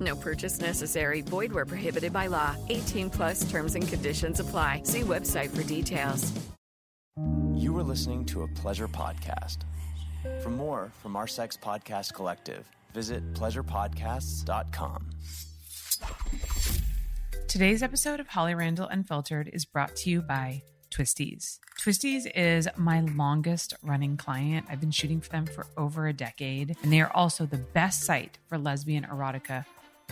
No purchase necessary. Void where prohibited by law. 18 plus terms and conditions apply. See website for details. You are listening to a pleasure podcast. For more from our sex podcast collective, visit pleasurepodcasts.com. Today's episode of Holly Randall Unfiltered is brought to you by Twistys. Twistys is my longest running client. I've been shooting for them for over a decade, and they are also the best site for lesbian erotica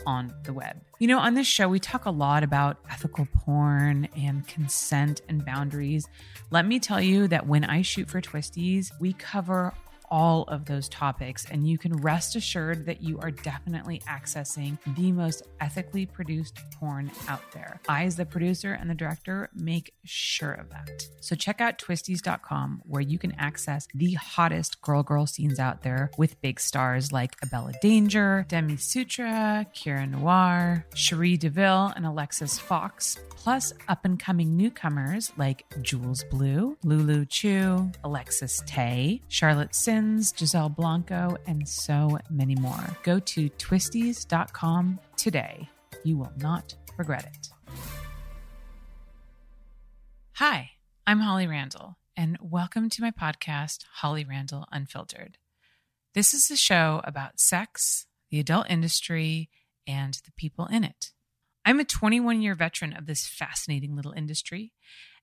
on the web. You know, on this show, we talk a lot about ethical porn and consent and boundaries. Let me tell you that when I shoot for Twistys, we cover all of those topics, and you can rest assured that you are definitely accessing the most ethically produced porn out there. I, as the producer and the director, make sure of that. So check out twistys.com where you can access the hottest girl girl scenes out there with big stars like Abella Danger, Demi Sutra, Kira Noir, Cherie DeVille, and Alexis Fox, plus up and coming newcomers like Jules Blue, Lulu Chu, Alexis Tae, Charlotte Sins, Giselle Blanco, and so many more. Go to twistys.com today. You will not regret it. Hi, I'm Holly Randall, and welcome to my podcast, Holly Randall Unfiltered. This is a show about sex, the adult industry, and the people in it. I'm a 21 year veteran of this fascinating little industry.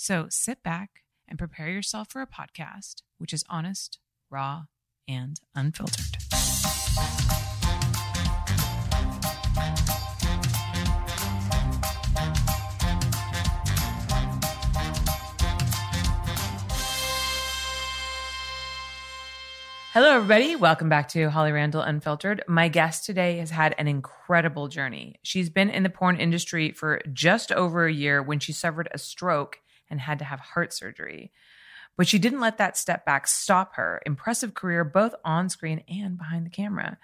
So sit back and prepare yourself for a podcast which is honest, raw, and unfiltered. Hello, everybody. Welcome back to Holly Randall Unfiltered. My guest today has had an incredible journey. She's been in the porn industry for just over a year when she suffered a stroke and had to have heart surgery. But she didn't let that step back stop her impressive career both on screen and behind the camera.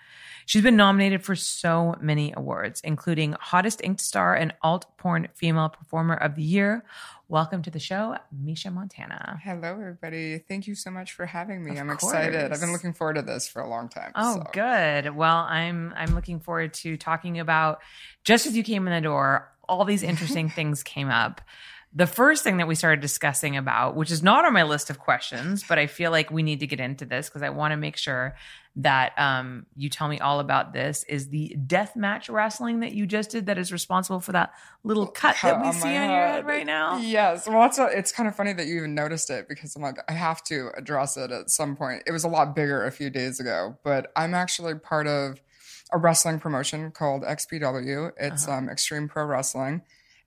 She's been nominated for so many awards, including Hottest Inked Star and Alt Porn Female Performer of the Year. Welcome to the show, Misha Montana. Hello, everybody. Thank you so much for having me. Of I'm excited. I've been looking forward to this for a long time. Oh, so. good. Well, I'm I'm looking forward to talking about just as you came in the door, all these interesting things came up. The first thing that we started discussing about, which is not on my list of questions, but I feel like we need to get into this because I want to make sure that um, you tell me all about this, is the death match wrestling that you just did that is responsible for that little cut that we on see on your head right now. Yes. Well, it's, it's kind of funny that you even noticed it because I'm like, I have to address it at some point. It was a lot bigger a few days ago, but I'm actually part of a wrestling promotion called XPW. It's Uh-huh. um, Extreme Pro Wrestling.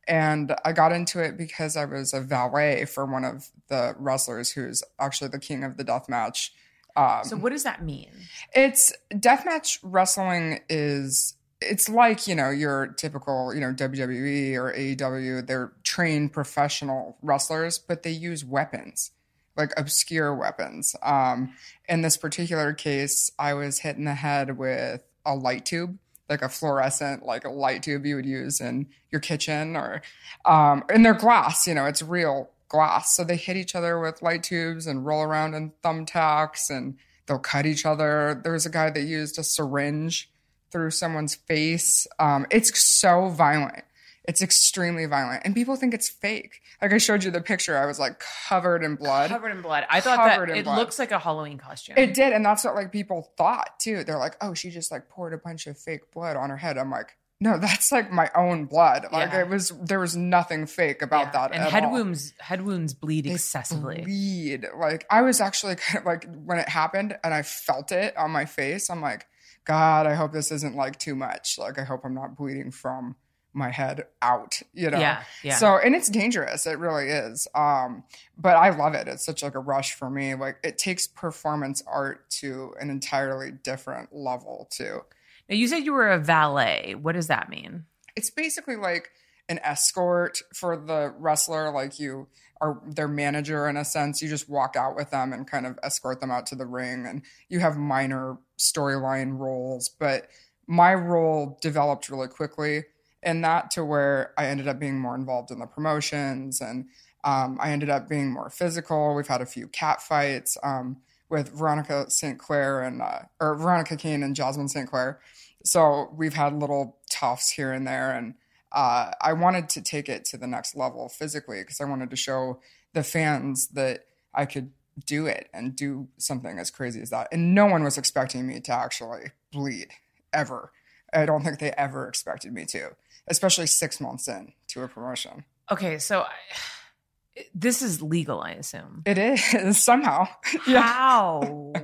And I got into it because I was a valet for one of the wrestlers who's actually the king of the death match. Um, So what does that mean? It's deathmatch wrestling is it's like, you know, your typical, you know, WWE or AEW, they're trained professional wrestlers, but they use weapons, like obscure weapons. Um in this particular case, I was hit in the head with a light tube, like a fluorescent like a light tube you would use in your kitchen or um and they're glass, you know, it's real glass. So they hit each other with light tubes and roll around in thumbtacks and they'll cut each other. There was a guy that used a syringe through someone's face. Um, it's so violent. It's extremely violent. And people think it's fake. Like I showed you the picture, I was like covered in blood. Covered in blood. I thought Covered that it blood. looks like a Halloween costume. It did, and that's what like people thought too. They're like, "Oh, she just like poured a bunch of fake blood on her head." I'm like, no, that's like my own blood. Like Yeah. it was, there was nothing fake about Yeah. that. And head all. wounds head wounds bleed They excessively. bleed. Like I was actually kind of like when it happened and I felt it on my face. I'm like, God, I hope this isn't like too much. Like I hope I'm not bleeding from my head out. You know. Yeah. Yeah. So and it's dangerous. It really is. Um, but I love it. It's such like a rush for me. Like it takes performance art to an entirely different level too. now you said you were a valet. What does that mean? it's basically like an escort for the wrestler like you are their manager in a sense you just walk out with them and kind of escort them out to the ring and you have minor storyline roles but my role developed really quickly in that to where i ended up being more involved in the promotions and um, i ended up being more physical. We've had a few cat fights um, with veronica st clair and uh, or veronica kane and jasmine st clair. So we've had little toughs here and there and uh, i wanted to take it to the next level physically because i wanted to show the fans that i could do it and do something as crazy as that. And no one was expecting me to actually bleed ever. I don't think they ever expected me to especially six months in to a promotion Okay, so I, this is legal, I assume. it is somehow yeah How?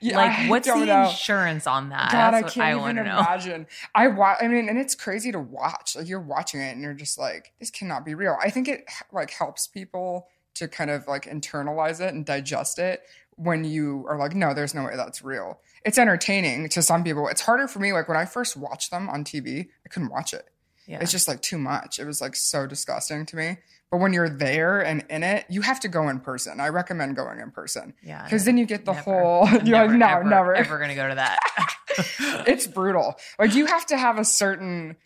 Yeah, like, what's the know. insurance on that? God, That's I can't I even know. imagine. I watch. I mean, and it's crazy to watch. Like you're watching it, and you're just like, this cannot be real. I think it like helps people to kind of like internalize it and digest it when you are like, no, there's no way that's real. It's entertaining to some people. It's harder for me. Like when I first watched them on TV, I couldn't watch it. Yeah. It's just like too much. It was like so disgusting to me. But when you're there and in it, you have to go in person. I recommend going in person yeah. because then you get the Never. whole. You're like, no, ever, never. ever going to go to that. it's brutal. Like you have to have a certain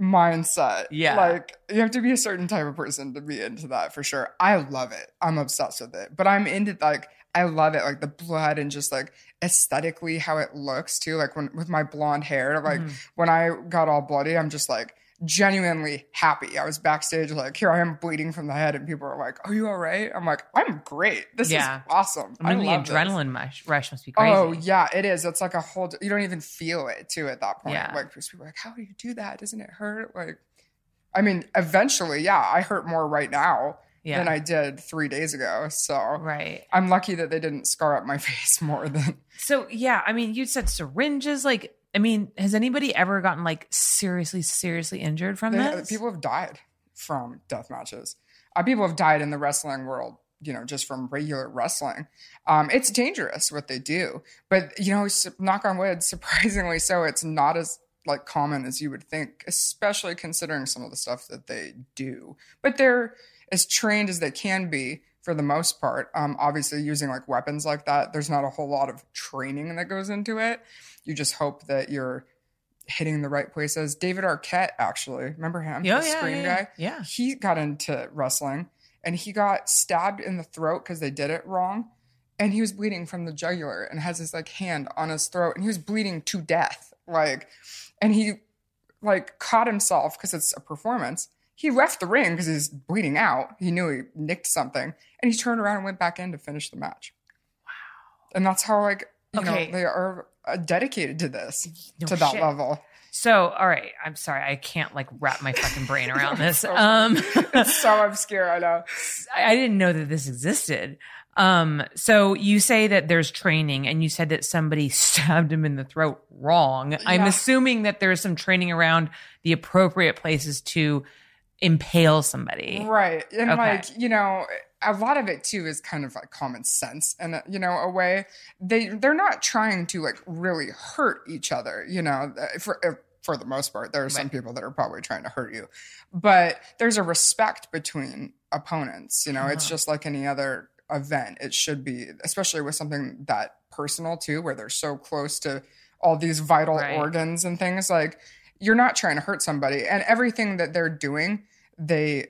mindset. Yeah. Like you have to be a certain type of person to be into that for sure. I love it. I'm obsessed with it. But I'm into like I love it, like the blood and just like aesthetically how it looks too. Like when with my blonde hair, like Mhm. when I got all bloody, I'm just like genuinely happy. I was backstage like, here I am bleeding from the head, and people are like, "Are you all right?" I'm like, "I'm great. This Yeah. is awesome. I mean, the love this." adrenaline mush, rush must be oh, crazy. Oh yeah, it is. It's like a whole. You don't even feel it too at that point. Yeah. Like people are like, "How do you do that? Doesn't it hurt?" Like, I mean, eventually, yeah, I hurt more right now yeah. than I did three days ago. So right. I'm lucky that they didn't scar up my face more than. So yeah, I mean, you said syringes. Like, I mean, has anybody ever gotten like seriously, seriously injured from They, this? people have died from death matches. Uh, people have died in the wrestling world. You know, just from regular wrestling. Um, it's dangerous what they do, but you know, knock on wood, surprisingly so, it's not as like common as you would think, especially considering some of the stuff that they do. But they're as trained as they can be for the most part. Um, obviously, using like weapons like that, there's not a whole lot of training that goes into it. You just hope that you're hitting the right places. David Arquette, actually, remember him? yeah, the yeah, Scream yeah, guy. yeah. He got into wrestling and he got stabbed in the throat because they did it wrong. And he was bleeding from the jugular and has his like hand on his throat and he was bleeding to death. Like, and he like caught himself because it's a performance. He left the ring because he's bleeding out. He knew he nicked something and he turned around and went back in to finish the match. Wow. And that's how like, you Okay. know, they are dedicated to this, No to that shit. level. So, all right, I'm sorry, I can't like wrap my fucking brain around this. So- Um, It's so obscure, I know. I didn't know that this existed. Um, so you say that there's training, and you said that somebody stabbed him in the throat wrong. I'm assuming that there's some training around the appropriate places to impale somebody. Right. And Okay. like, you know, a lot of it too is kind of like common sense and you know, a way they they're not trying to like really hurt each other, you know, uh, for uh, for the most part. There are some people that are probably trying to hurt you. But there's a respect between opponents, you know. It's Uh-huh. just like any other event. It should be, especially with something that personal too where they're so close to all these vital Right. organs and things like you're not trying to hurt somebody and everything that they're doing they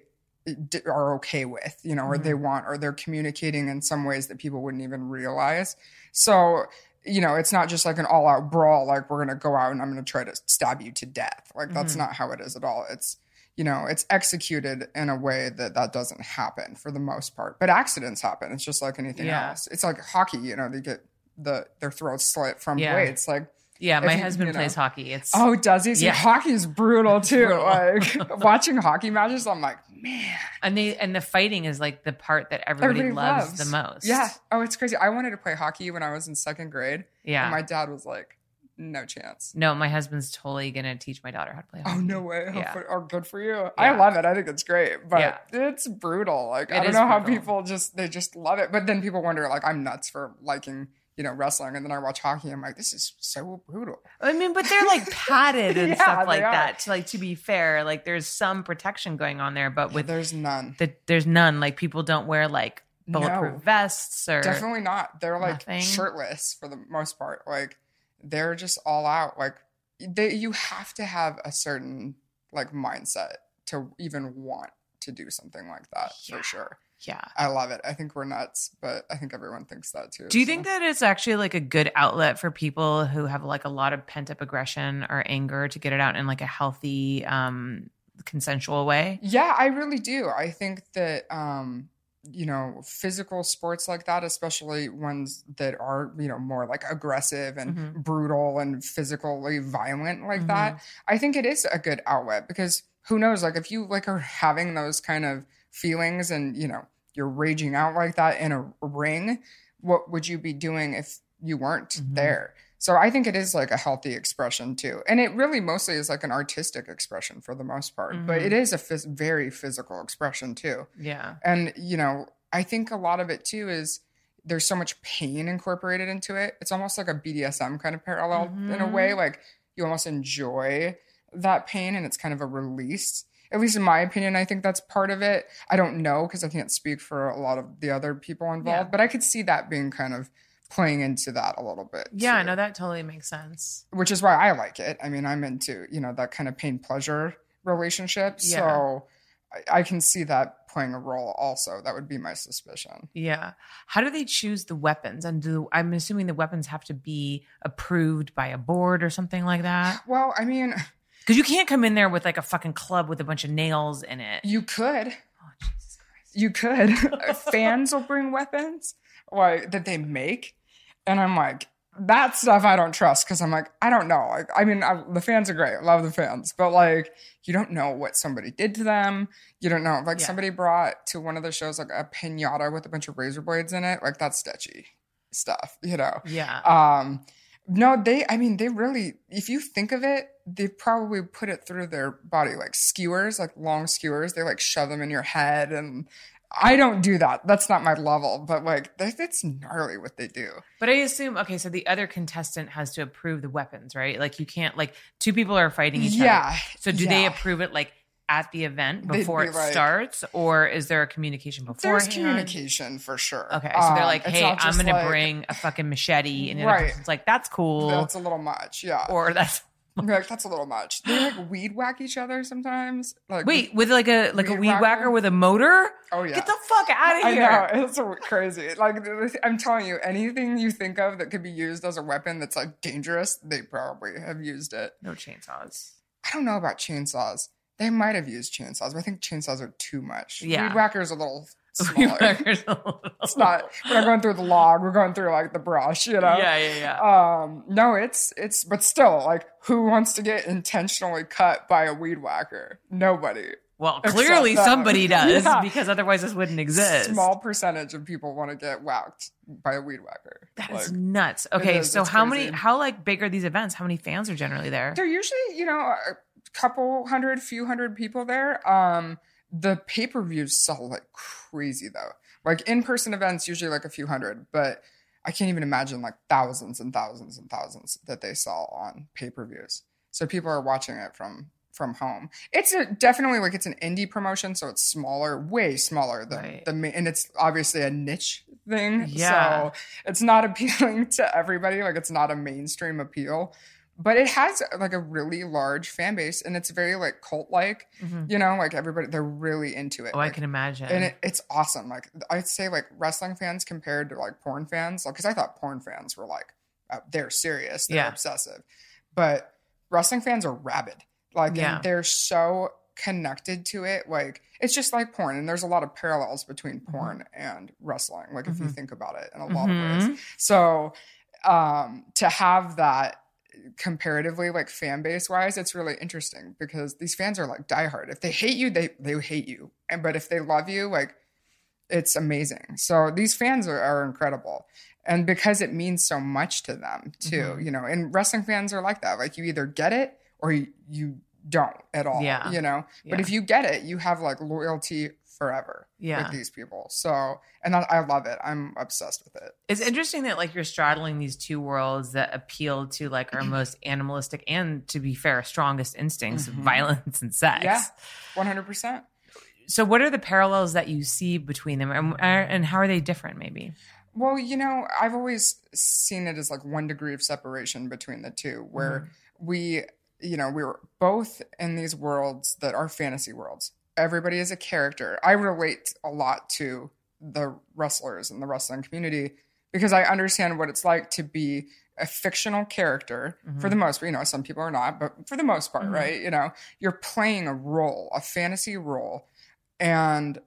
are okay with, you know, or Mm-hmm. they want, or they're communicating in some ways that people wouldn't even realize. So, you know, it's not just like an all out brawl, like we're going to go out and I'm going to try to stab you to death. Like that's Mhm. not how it is at all. It's, you know, it's executed in a way that that doesn't happen for the most part. But accidents happen. It's just like anything Yeah. else. It's like hockey, you know, they get the their throats slit from Yeah. weights. Like Yeah, my you- husband you know. plays hockey. It's Oh, does he? See, Yeah. hockey's brutal too. brutal. Like watching hockey matches, I'm like, man, and they and the fighting is like the part that everybody, everybody loves, the most. Yeah. Oh, it's crazy. I wanted to play hockey when I was in second grade. Yeah. And my dad was like, no chance. no, my husband's totally gonna teach my daughter how to play hockey. Oh no way! Yeah. fu- oh, good for you. I love it. I think it's great, but Yeah. it's brutal. Like I don't is know how people just they just love it. But then people wonder, like I'm nuts for liking you know wrestling, and then I watch hockey. I'm like, this is so brutal. I mean, but they're like padded and Yeah, stuff like that. To like to be fair, like there's some protection going on there, but with There's none. the, there's none. Like people don't wear like bulletproof No. vests or Definitely not. They're like Nothing. shirtless for the most part. Like they're just all out. Like they, you have to have a certain like mindset to even want to do something like that Yeah. for sure. Yeah. I love it. I think we're nuts, but I think everyone thinks that too. Do you so. think that it's actually like a good outlet for people who have like a lot of pent up aggression or anger to get it out in like a healthy, um, consensual way? Yeah, I really do. I think that um, you know, physical sports like that, especially ones that are, you know, more like aggressive and Mhm. brutal and physically violent like Mhm. that, I think it is a good outlet because who knows, like if you like are having those kind of feelings and, you know, you're raging out like that in a ring, what would you be doing if you weren't Mhm. there? So I think it is like a healthy expression too. And it really mostly is like an artistic expression for the most part, but Mhm. it is a phys- very physical expression too. Yeah. And, you know, I think a lot of it too is there's so much pain incorporated into it. It's almost like a BDSM kind of parallel in a way. Like you almost enjoy that pain and it's kind of a release. At least in my opinion, I think that's part of it. I don't know because I can't speak for a lot of the other people involved, Yeah. but I could see that being kind of playing into that a little bit. Yeah, too no, that totally makes sense. which is why I like it. I mean, I'm into you know that kind of pain pleasure relationship, Yeah. so I, I can see that playing a role. Also, that would be my suspicion. Yeah. How do they choose the weapons? And do I'm assuming the weapons have to be approved by a board or something like that? Well, I mean, Because you can't come in there with like a fucking club with a bunch of nails in it. you could, oh, Jesus Christ. you could. Fans will bring weapons like that they make, and I'm like. That stuff I don't trust because I'm like I don't know. Like I mean, I, the fans are great, love the fans, but like you don't know what somebody did to them. You don't know. Like Yeah. somebody brought to one of the shows like a pinata with a bunch of razor blades in it. Like that's sketchy stuff, you know. Yeah. Um, no, they. I mean, they really. If you think of it, they probably put it through their body like skewers, like long skewers. They like shove them in your head, and I don't do that. That's not my level. But like, that, that's gnarly what they do. But I assume okay, so the other contestant has to approve the weapons, right? Like you can't like two people are fighting each Yeah. other. So do they approve it like at the event before be it like- starts, or is there a communication beforehand? There's communication for sure. Okay, so they're Um, like, it's "Hey, I'm going to bring a fucking machete," and other Right. person's like, "That's cool," That's a little much. Yeah. or "That's like that's a little much. They like weed whack each other sometimes. Like wait with like a like a Weed weed whacker, whacker? with a motor." Oh yeah. Get the fuck out of I here! know it's so crazy. Like I'm telling you, anything you think of that could be used as a weapon that's like dangerous, they probably have used it. No chainsaws. I don't know about chainsaws. They might have used chainsaws, but I think chainsaws are too much. Yeah. Weed whacker's are a little smaller. whacker's a little- it's not. We're not going through the log. We're going through like the brush. You know. Yeah, yeah, yeah. Um. No, it's it's, but still, like, who wants to get intentionally cut by a weed whacker? Nobody. well, clearly somebody does Yeah. because otherwise this wouldn't exist. Small percentage of people want to get whacked by a weed whacker. That Like, is nuts. Okay, is, so how crazy. many? How like big are these events? How many fans are generally there? They're usually, you know, couple hundred, few hundred people there. Um, the pay per views sell like crazy though. Like in person events, usually like a few hundred, but I can't even imagine like thousands and thousands and thousands that they sell on pay per views. So people are watching it from from home. It's a, definitely like it's an indie promotion, so it's smaller, way smaller than Right. the main, and it's obviously a niche thing. Yeah. So it's not appealing to everybody. Like it's not a mainstream appeal, but it has like a really large fan base, and it's very like cult like. Mhm. You know, like everybody they're really into it. Oh, I can imagine. and it, it's awesome. Like I'd say, like wrestling fans compared to like porn fans, because I thought porn fans were like uh, they're serious, they're Yeah. obsessive, but wrestling fans are rabid. Like Yeah. they're so connected to it. Like it's just like porn, and there's a lot of parallels between Mm-hmm. porn and wrestling. Like if you Mhm. think about it in a lot of ways. So um to have that comparatively like fan base wise it's really interesting because these fans are like diehard. If they hate you they they hate you. And but if they love you like it's amazing. So these fans are, are incredible. And because it means so much to them too Mm-hmm. you know and wrestling fans are like that. Like you either get it or you, you don't at all Yeah. you know? But if you get it you have like loyalty forever Yeah. with these people so and I, I love it i'm obsessed with it It's interesting that like you're straddling these two worlds that appeal to like our most animalistic and to be fair, strongest instincts, Mhm. violence and sex. Yeah. 100% So what are the parallels that you see between them and, and how are they different maybe? Well, you know, I've always seen it as like one degree of separation between the two, where we, you know, we were both in these worlds that are fantasy worlds. Everybody is a character. I relate a lot to the wrestlers in the wrestling community because I understand what it's like to be a fictional character for the mm-hmm. most part. You know, some people are not, but for the most part, mm-hmm. right? You know, you're playing a role, a fantasy role, and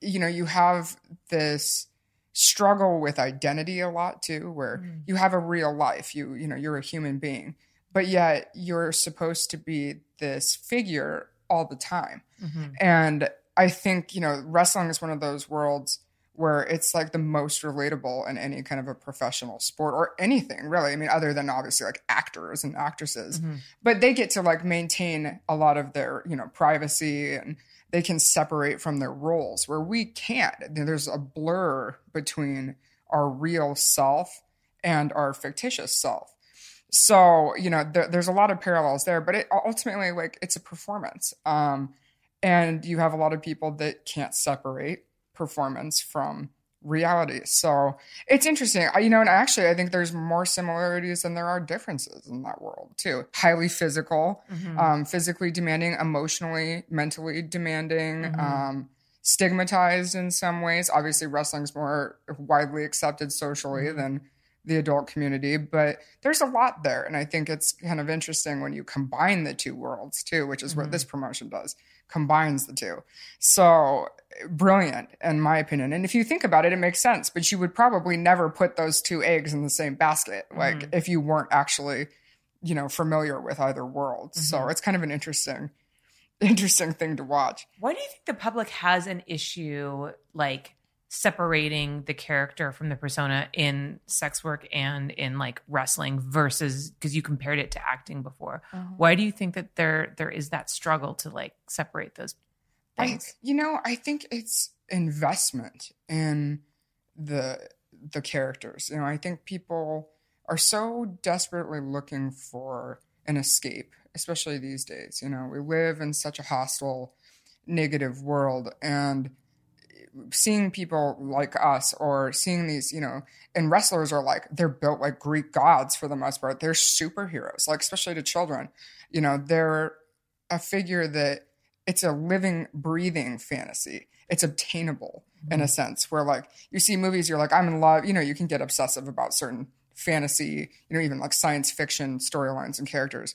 you know, you have this struggle with identity a lot too where mm. you have a real life you you know you're a human being but yet you're supposed to be this figure all the time. Mm-hmm. And i think you know wrestling is one of those worlds where it's like the most relatable in any kind of a professional sport or anything really. I mean other than obviously like actors and actresses. Mm-hmm. But they get to like maintain a lot of their you know privacy and they can separate from their roles where we can't. There's a blur between our real self and our fictitious self so you know there, there's a lot of parallels there but it ultimately like it's a performance um and you have a lot of people that can't separate performance from reality. So it's interesting. I, you know and actually i think there's more similarities than there are differences in that world too. Highly physical um, physically demanding emotionally mentally demanding um, stigmatized in some ways. Obviously wrestling's more widely accepted socially than the adult community but there's a lot there. And i think it's kind of interesting when you combine the two worlds too which is what mm-hmm. this promotion does combines the two. So brilliant in my opinion. And if you think about it it makes sense but you would probably never put those two eggs in the same basket like mm-hmm. if you weren't actually you know familiar with either world. So mm-hmm. it's kind of an interesting interesting thing to watch. Why do you think the public has an issue like separating the character from the persona in sex work and in like wrestling versus because you compared it to acting before? Uh-huh. Why do you think that there there is that struggle to like separate those I, things? you know, I think it's investment in the the characters. You know, I think people are so desperately looking for an escape, especially these days. You know, we live in such a hostile, negative world, and seeing people like us or seeing these, you know, and wrestlers are like they're built like Greek gods for the most part. They're superheroes, like especially to children. You know, they're a figure that it's a living, breathing fantasy. It's obtainable in a mm-hmm. sense where like you see movies, you're like, I'm in love. You know, you can get obsessive about certain fantasy, you know, even like science fiction storylines and characters.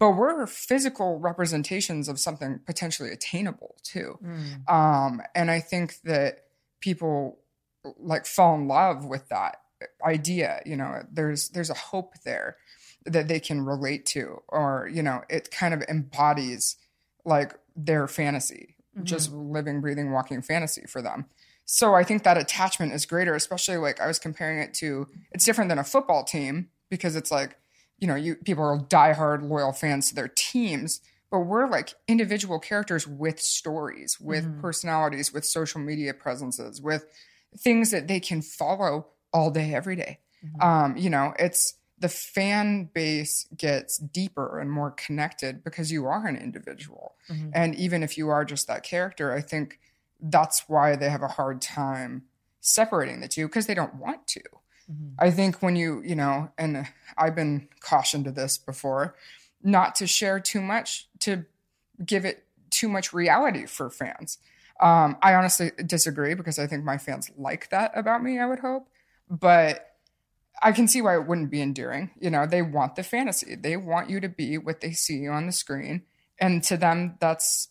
But we're physical representations of something potentially attainable too. Um, and I think that people like fall in love with that idea. You know, there's there's a hope there that they can relate to, or you know, it kind of embodies like their fantasy, just living, breathing, walking fantasy for them. So I think that attachment is greater, especially like I was comparing it to it's different than a football team because it's like, you know, you people are diehard loyal fans to their teams, but we're like individual characters with stories, with mm-hmm. personalities, with social media presences, with things that they can follow all day, every day. Mm-hmm. Um, you know, it's the fan base gets deeper and more connected because you are an individual. Mm-hmm. And even if you are just that character, I think that's why they have a hard time separating the two because they don't want to. I think when you, you know, and I've been cautioned to this before, not to share too much, to give it too much reality for fans. Um, I honestly disagree because I think my fans like that about me, I would hope. But I can see why it wouldn't be endearing. You know, they want the fantasy. They want you to be what they see on the screen. And to them, that's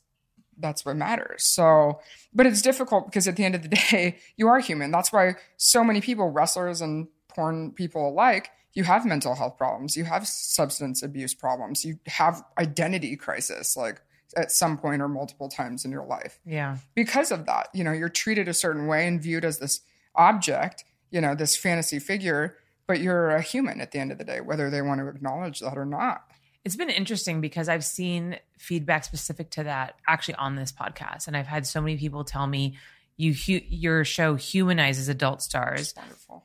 that's what matters. So, but it's difficult because at the end of the day, you are human. That's why so many people, wrestlers and porn people alike, you have mental health problems, you have substance abuse problems, you have identity crisis, like at some point or multiple times in your life. Yeah. Because of that, you know, you're treated a certain way and viewed as this object, you know, this fantasy figure, but you're a human at the end of the day, whether they want to acknowledge that or not. It's been interesting because I've seen feedback specific to that actually on this podcast. And I've had so many people tell me, you hu- your show humanizes adult stars.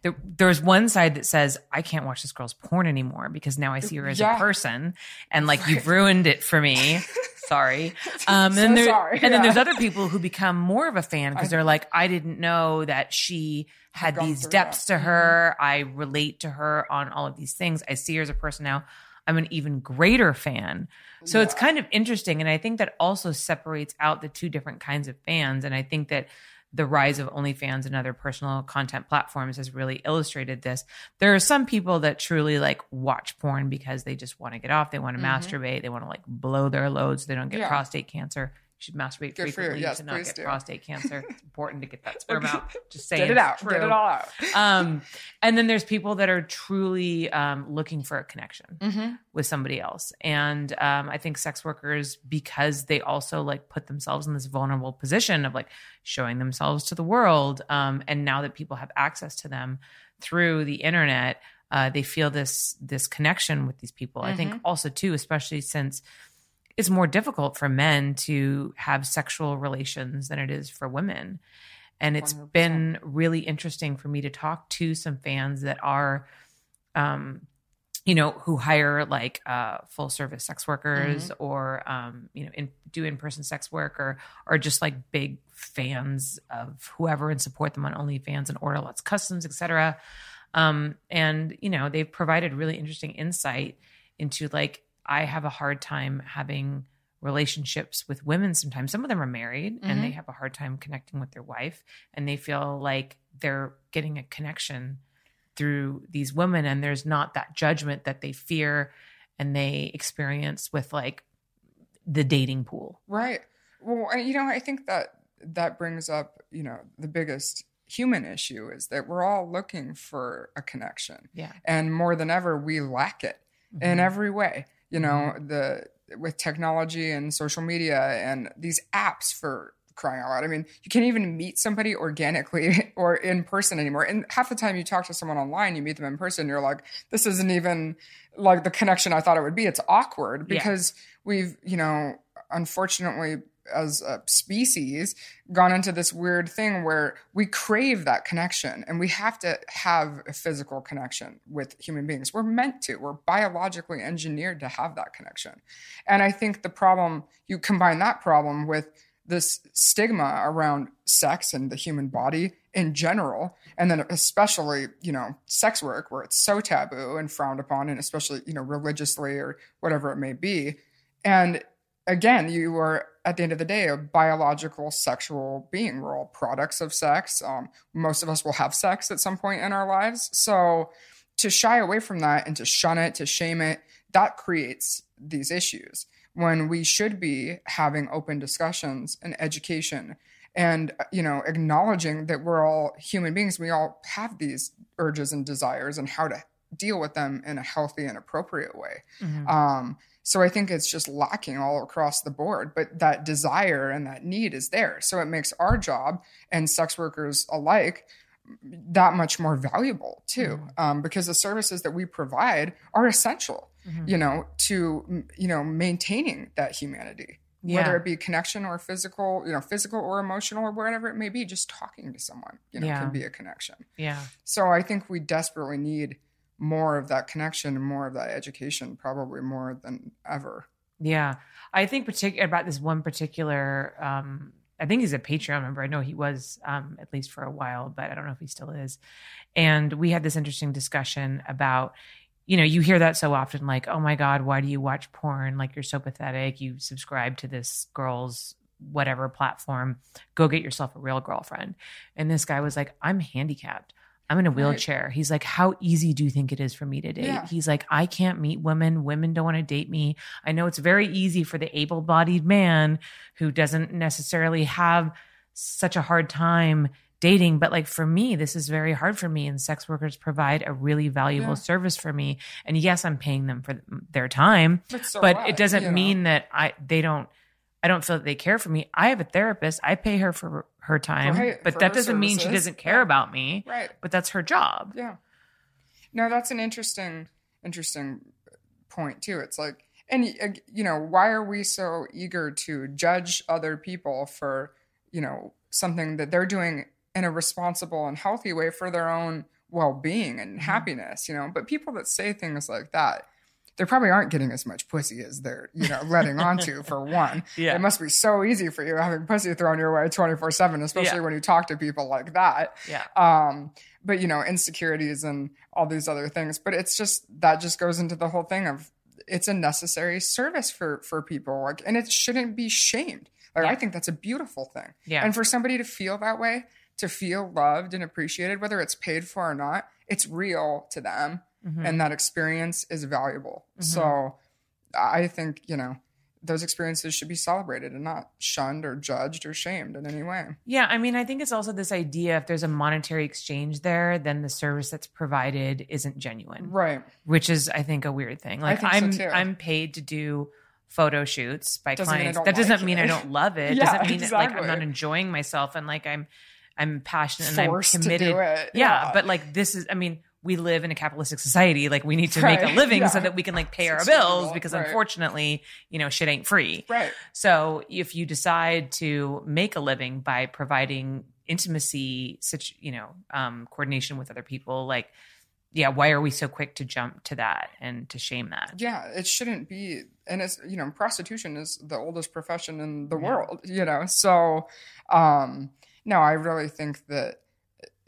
There, there's one side that says I can't watch this girl's porn anymore because now I see her as Yeah. a person, and like you've ruined it for me. Sorry. Um, So and there, sorry, and then there's other people who become more of a fan because they're like, I didn't know that she had these depths that. to her. I relate to her on all of these things. I see her as a person now. I'm an even greater fan. So it's kind of interesting. And I think that also separates out the two different kinds of fans. And I think that the rise of OnlyFans and other personal content platforms has really illustrated this. There are some people that truly like watch porn because they just want to get off. They want to masturbate. They want to like blow their loads. So they don't get Mm-hmm. Yeah. prostate cancer. Should masturbate Good frequently Yes, to not get do. prostate cancer. It's important to get that sperm out. Just saying. Get it out. True Get it all out. um, and then there's people that are truly um, looking for a connection Mm-hmm. with somebody else. And um, I think sex workers, because they also like put themselves in this vulnerable position of like showing themselves to the world, um, and now that people have access to them through the internet, uh, they feel this this connection with these people. I think also too, especially since it's more difficult for men to have sexual relations than it is for women. And it's 100%. been really interesting for me to talk to some fans that are, um, you know, who hire like uh, full service sex workers or, um, you know, in, do in person sex work or are just like big fans of whoever and support them on OnlyFans and order lots of customs, etc. Um, and you know, they've provided really interesting insight into like I have a hard time having relationships with women sometimes. Some of them are married and they mm-hmm. have a hard time connecting with their wife and they feel like they're getting a connection through these women and there's not that judgment that they fear and they experience with like the dating pool. Right. Well, you know, I think that that brings up, you know, the biggest human issue is that we're all looking for a connection. Yeah. And more than ever, we lack it in mm-hmm. every way. You know, the with technology and social media and these apps for crying out loud. I mean, you can't even meet somebody organically or in person anymore. And half the time you talk to someone online, you meet them in person, you're like, this isn't even like the connection I thought it would be. It's awkward Yeah. because we've, you know, unfortunately as a species gone into this weird thing where we crave that connection and we have to have a physical connection with human beings. We're meant to. We're biologically engineered to have that connection. And I think the problem, you combine that problem with this stigma around sex and the human body in general and then especially you know sex work where it's so taboo and frowned upon and especially you know religiously or whatever it may be and again you are at the end of the day a biological sexual being. We're all products of sex. Um, most of us will have sex at some point in our lives. So to shy away from that and to shun it to shame it that creates these issues when we should be having open discussions and education and you know acknowledging that we're all human beings. We all have these urges and desires and how to deal with them in a healthy and appropriate way. Um, so i think it's just lacking all across the board but that desire and that need is there. So it makes our job and sex workers alike that much more valuable too um, because the services that we provide are essential you know to you know maintaining that humanity whether it be connection or physical you know physical or emotional or whatever it may be just talking to someone you know Yeah. can be a connection. Yeah. so i think we desperately need more of that connection and more of that education probably more than ever Yeah. I think particular about this one particular um I think he's a Patreon member. I know he was um at least for a while, but I don't know if he still is. And we had this interesting discussion about you know, you hear that so often like, "Oh my god, why do you watch porn? Like you're so pathetic. You subscribe to this girl's whatever platform. Go get yourself a real girlfriend." And this guy was like, "I'm handicapped. I'm in a wheelchair. He's like, How easy do you think it is for me to date? Yeah. He's like, I can't meet women. Women don't want to date me. I know it's very easy for the able bodied man who doesn't necessarily have such a hard time dating. But like for me, this is very hard for me. And sex workers provide a really valuable Yeah. service for me. And yes, I'm paying them for their time, But so but it doesn't you know? mean that I they don't. I don't feel that they care for me. I have a therapist. I pay her for her time, Right, but that doesn't mean she doesn't care Yeah. about me. Right. But that's her job. Yeah. No, that's an interesting, interesting point too. It's like, and you know, why are we so eager to judge other people for, you know, something that they're doing in a responsible and healthy way for their own well-being Mm-hmm. and happiness, you know? But people that say things like that, they probably aren't getting as much pussy as they're, you know, letting on to for one. Yeah. It must be so easy for you having pussy thrown your way 24/7, especially Yeah. when you talk to people like that Yeah. um but you know insecurities and all these other things but it's just that just goes into the whole thing of it's a necessary service for for people like and it shouldn't be shamed like Yeah. i think that's a beautiful thing Yeah. and for somebody to feel that way to feel loved and appreciated whether it's paid for or not it's real to them Mhm. and that experience is valuable Mm-hmm. so i think you know those experiences should be celebrated and not shunned or judged or shamed in any way Yeah, I mean, I think it's also this idea if there's a monetary exchange there, then the service that's provided isn't genuine, right which is, I think, a weird thing. Like, I'm too. I'm paid to do photo shoots by Doesn't clients. That doesn't like mean I don't love it. Yeah, doesn't mean that like I'm not enjoying myself and like I'm I'm passionate and I'm committed. it. Yeah, Yeah. but like this is, I mean. We live in a capitalistic society. Like we need to make a Right, living so that we can like pay our bills because right. unfortunately, you know, shit ain't free. right So if you decide to make a living by providing intimacy, such you know, um, coordination with other people, like, yeah, why are we so quick to jump to that and to shame that? yeah it shouldn't be and it's you know prostitution is the oldest profession in the Yeah. world you know so um no i really think that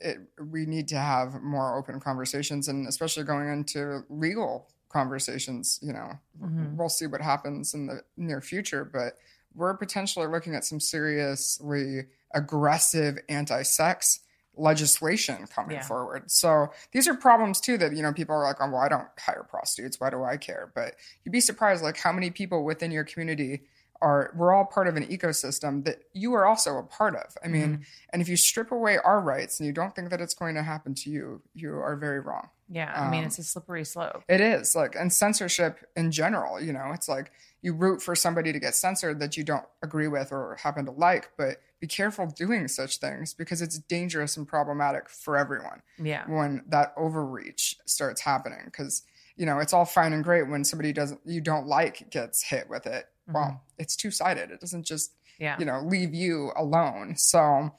it, we need to have more open conversations and especially going into legal conversations you know Mhm. we'll see what happens in the near future but we're potentially looking at some seriously aggressive anti-sex legislation coming Yeah. forward so these are problems too that you know people are like oh well i don't hire prostitutes why do i care but you'd be surprised like how many people within your community are we're all part of an ecosystem that you are also a part of i mean Mm-hmm. and if you strip away our rights and you don't think that it's going to happen to you you are very wrong Yeah, I mean, Um, it's a slippery slope. it is like, and censorship in general, you know, it's like you root for somebody to get censored that you don't agree with or happen to like, but be careful doing such things because it's dangerous and problematic for everyone Yeah, when that overreach starts happening. Because, you know, it's all fine and great when somebody doesn't, you don't like gets hit with it. Well, it's two sided. It doesn't just, yeah, you know, leave you alone. So,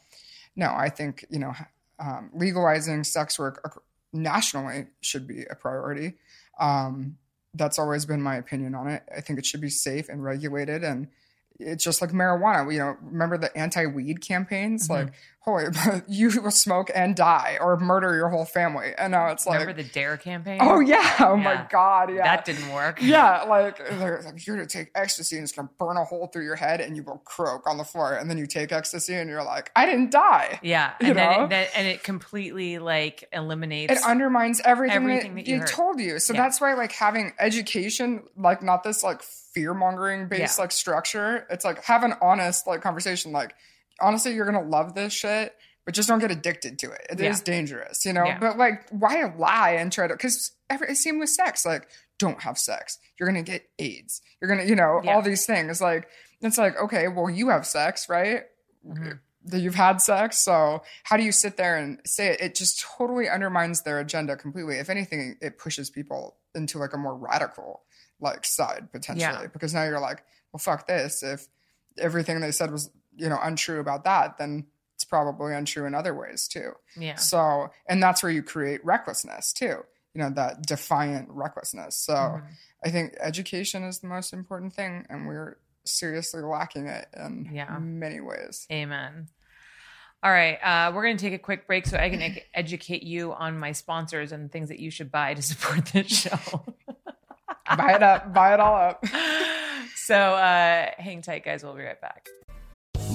no, I think, you know, um, legalizing sex work nationally should be a priority. Um, that's always been my opinion on it. I think it should be safe and regulated. And it's just like marijuana. You know, remember the anti weed campaigns? Mm-hmm. Like, holy, you will smoke and die or murder your whole family. And now it's like, remember the Dare campaign? oh, yeah. Oh, Yeah. my God. Yeah. that didn't work. Yeah, like they're like you're gonna take ecstasy and it's gonna burn a hole through your head and you will croak on the floor. And then you take ecstasy and you're like, I didn't die. yeah, You and then know? it, that, and it completely like eliminates. It undermines everything, Everything that, that you you told you. So Yeah. that's why like having education, like not this like fear mongering based Yeah. like structure. It's like have an honest like conversation. Like honestly, you're gonna love this shit. But just don't get addicted to it. It is Yeah. dangerous, you know. Yeah. But like, why lie and try to? Because it's same with sex. Like, don't have sex. You're gonna get AIDS. You're gonna, you know, Yeah. all these things. Like, it's like, okay, well, you have sex, right? Mhm. That you've had sex. So how do you sit there and say it? It just totally undermines their agenda completely. If anything, it pushes people into like a more radical like side potentially. Because now you're like, well, fuck this. If everything they said was, you know, untrue about that, then it's probably untrue in other ways too. Yeah, So, and that's where you create recklessness too. You know, that defiant recklessness. So, Mhm. I think education is the most important thing, and we're seriously lacking it in Yeah. many ways. Amen. All right, uh, we're going to take a quick break so I can educate you on my sponsors and things that you should buy to support this show. buy it up, buy it all up. so uh, hang tight, guys. We'll be right back.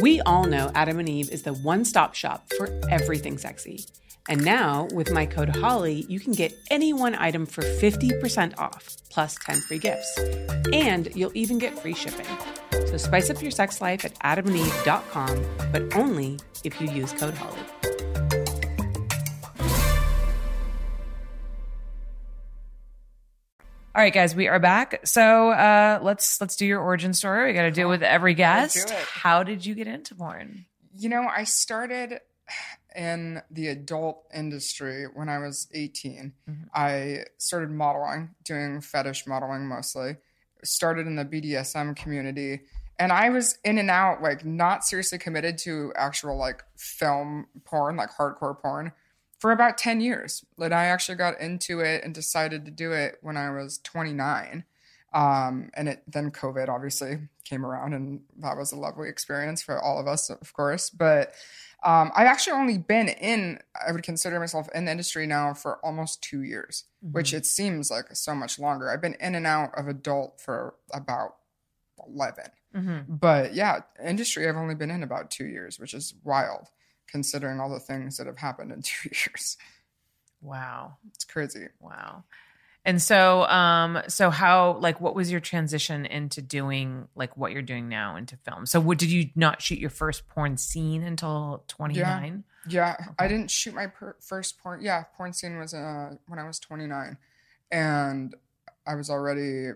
We all know Adam and Eve is the one stop shop for everything sexy. And now, with my code HOLLY, you can get any one item for 50% off, plus 10 free gifts. And you'll even get free shipping. So spice up your sex life at adamandeve.com, but only if you use code HOLLY. All right, guys, we are back. So uh, let's let's do your origin story. We got to do it with every guest. How did you get into porn? You know, I started in the adult industry when I was 18. I started modeling, doing fetish modeling mostly. Started in the BDSM community. And I was in and out, like not seriously committed to actual like film porn, like hardcore porn, for about 10 years. Like I actually got into it and decided to do it when I was 29. Um, and it then COVID obviously came around, and that was a lovely experience for all of us, of course. But um, I've actually only been in, I would consider myself in the industry now for almost two years, which it seems like so much longer. I've been in and out of adult for about 11. But yeah, industry I've only been in about two years, which is wild considering all the things that have happened in two years. Wow. It's crazy. Wow. And so, um, so how, like, what was your transition into doing, like, what you're doing now into film? So, what did you not shoot your first porn scene until 29? Yeah, I didn't shoot my per- first porn. Yeah, porn scene was uh, when I was 29, and I was already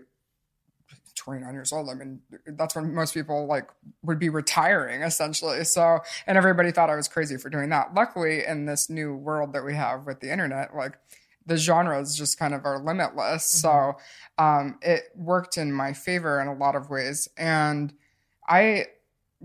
29 years old. I mean, that's when most people like would be retiring essentially. So, and everybody thought I was crazy for doing that. Luckily, in this new world that we have with the internet, like the genres just kind of are limitless. So, um, it worked in my favor in a lot of ways. And I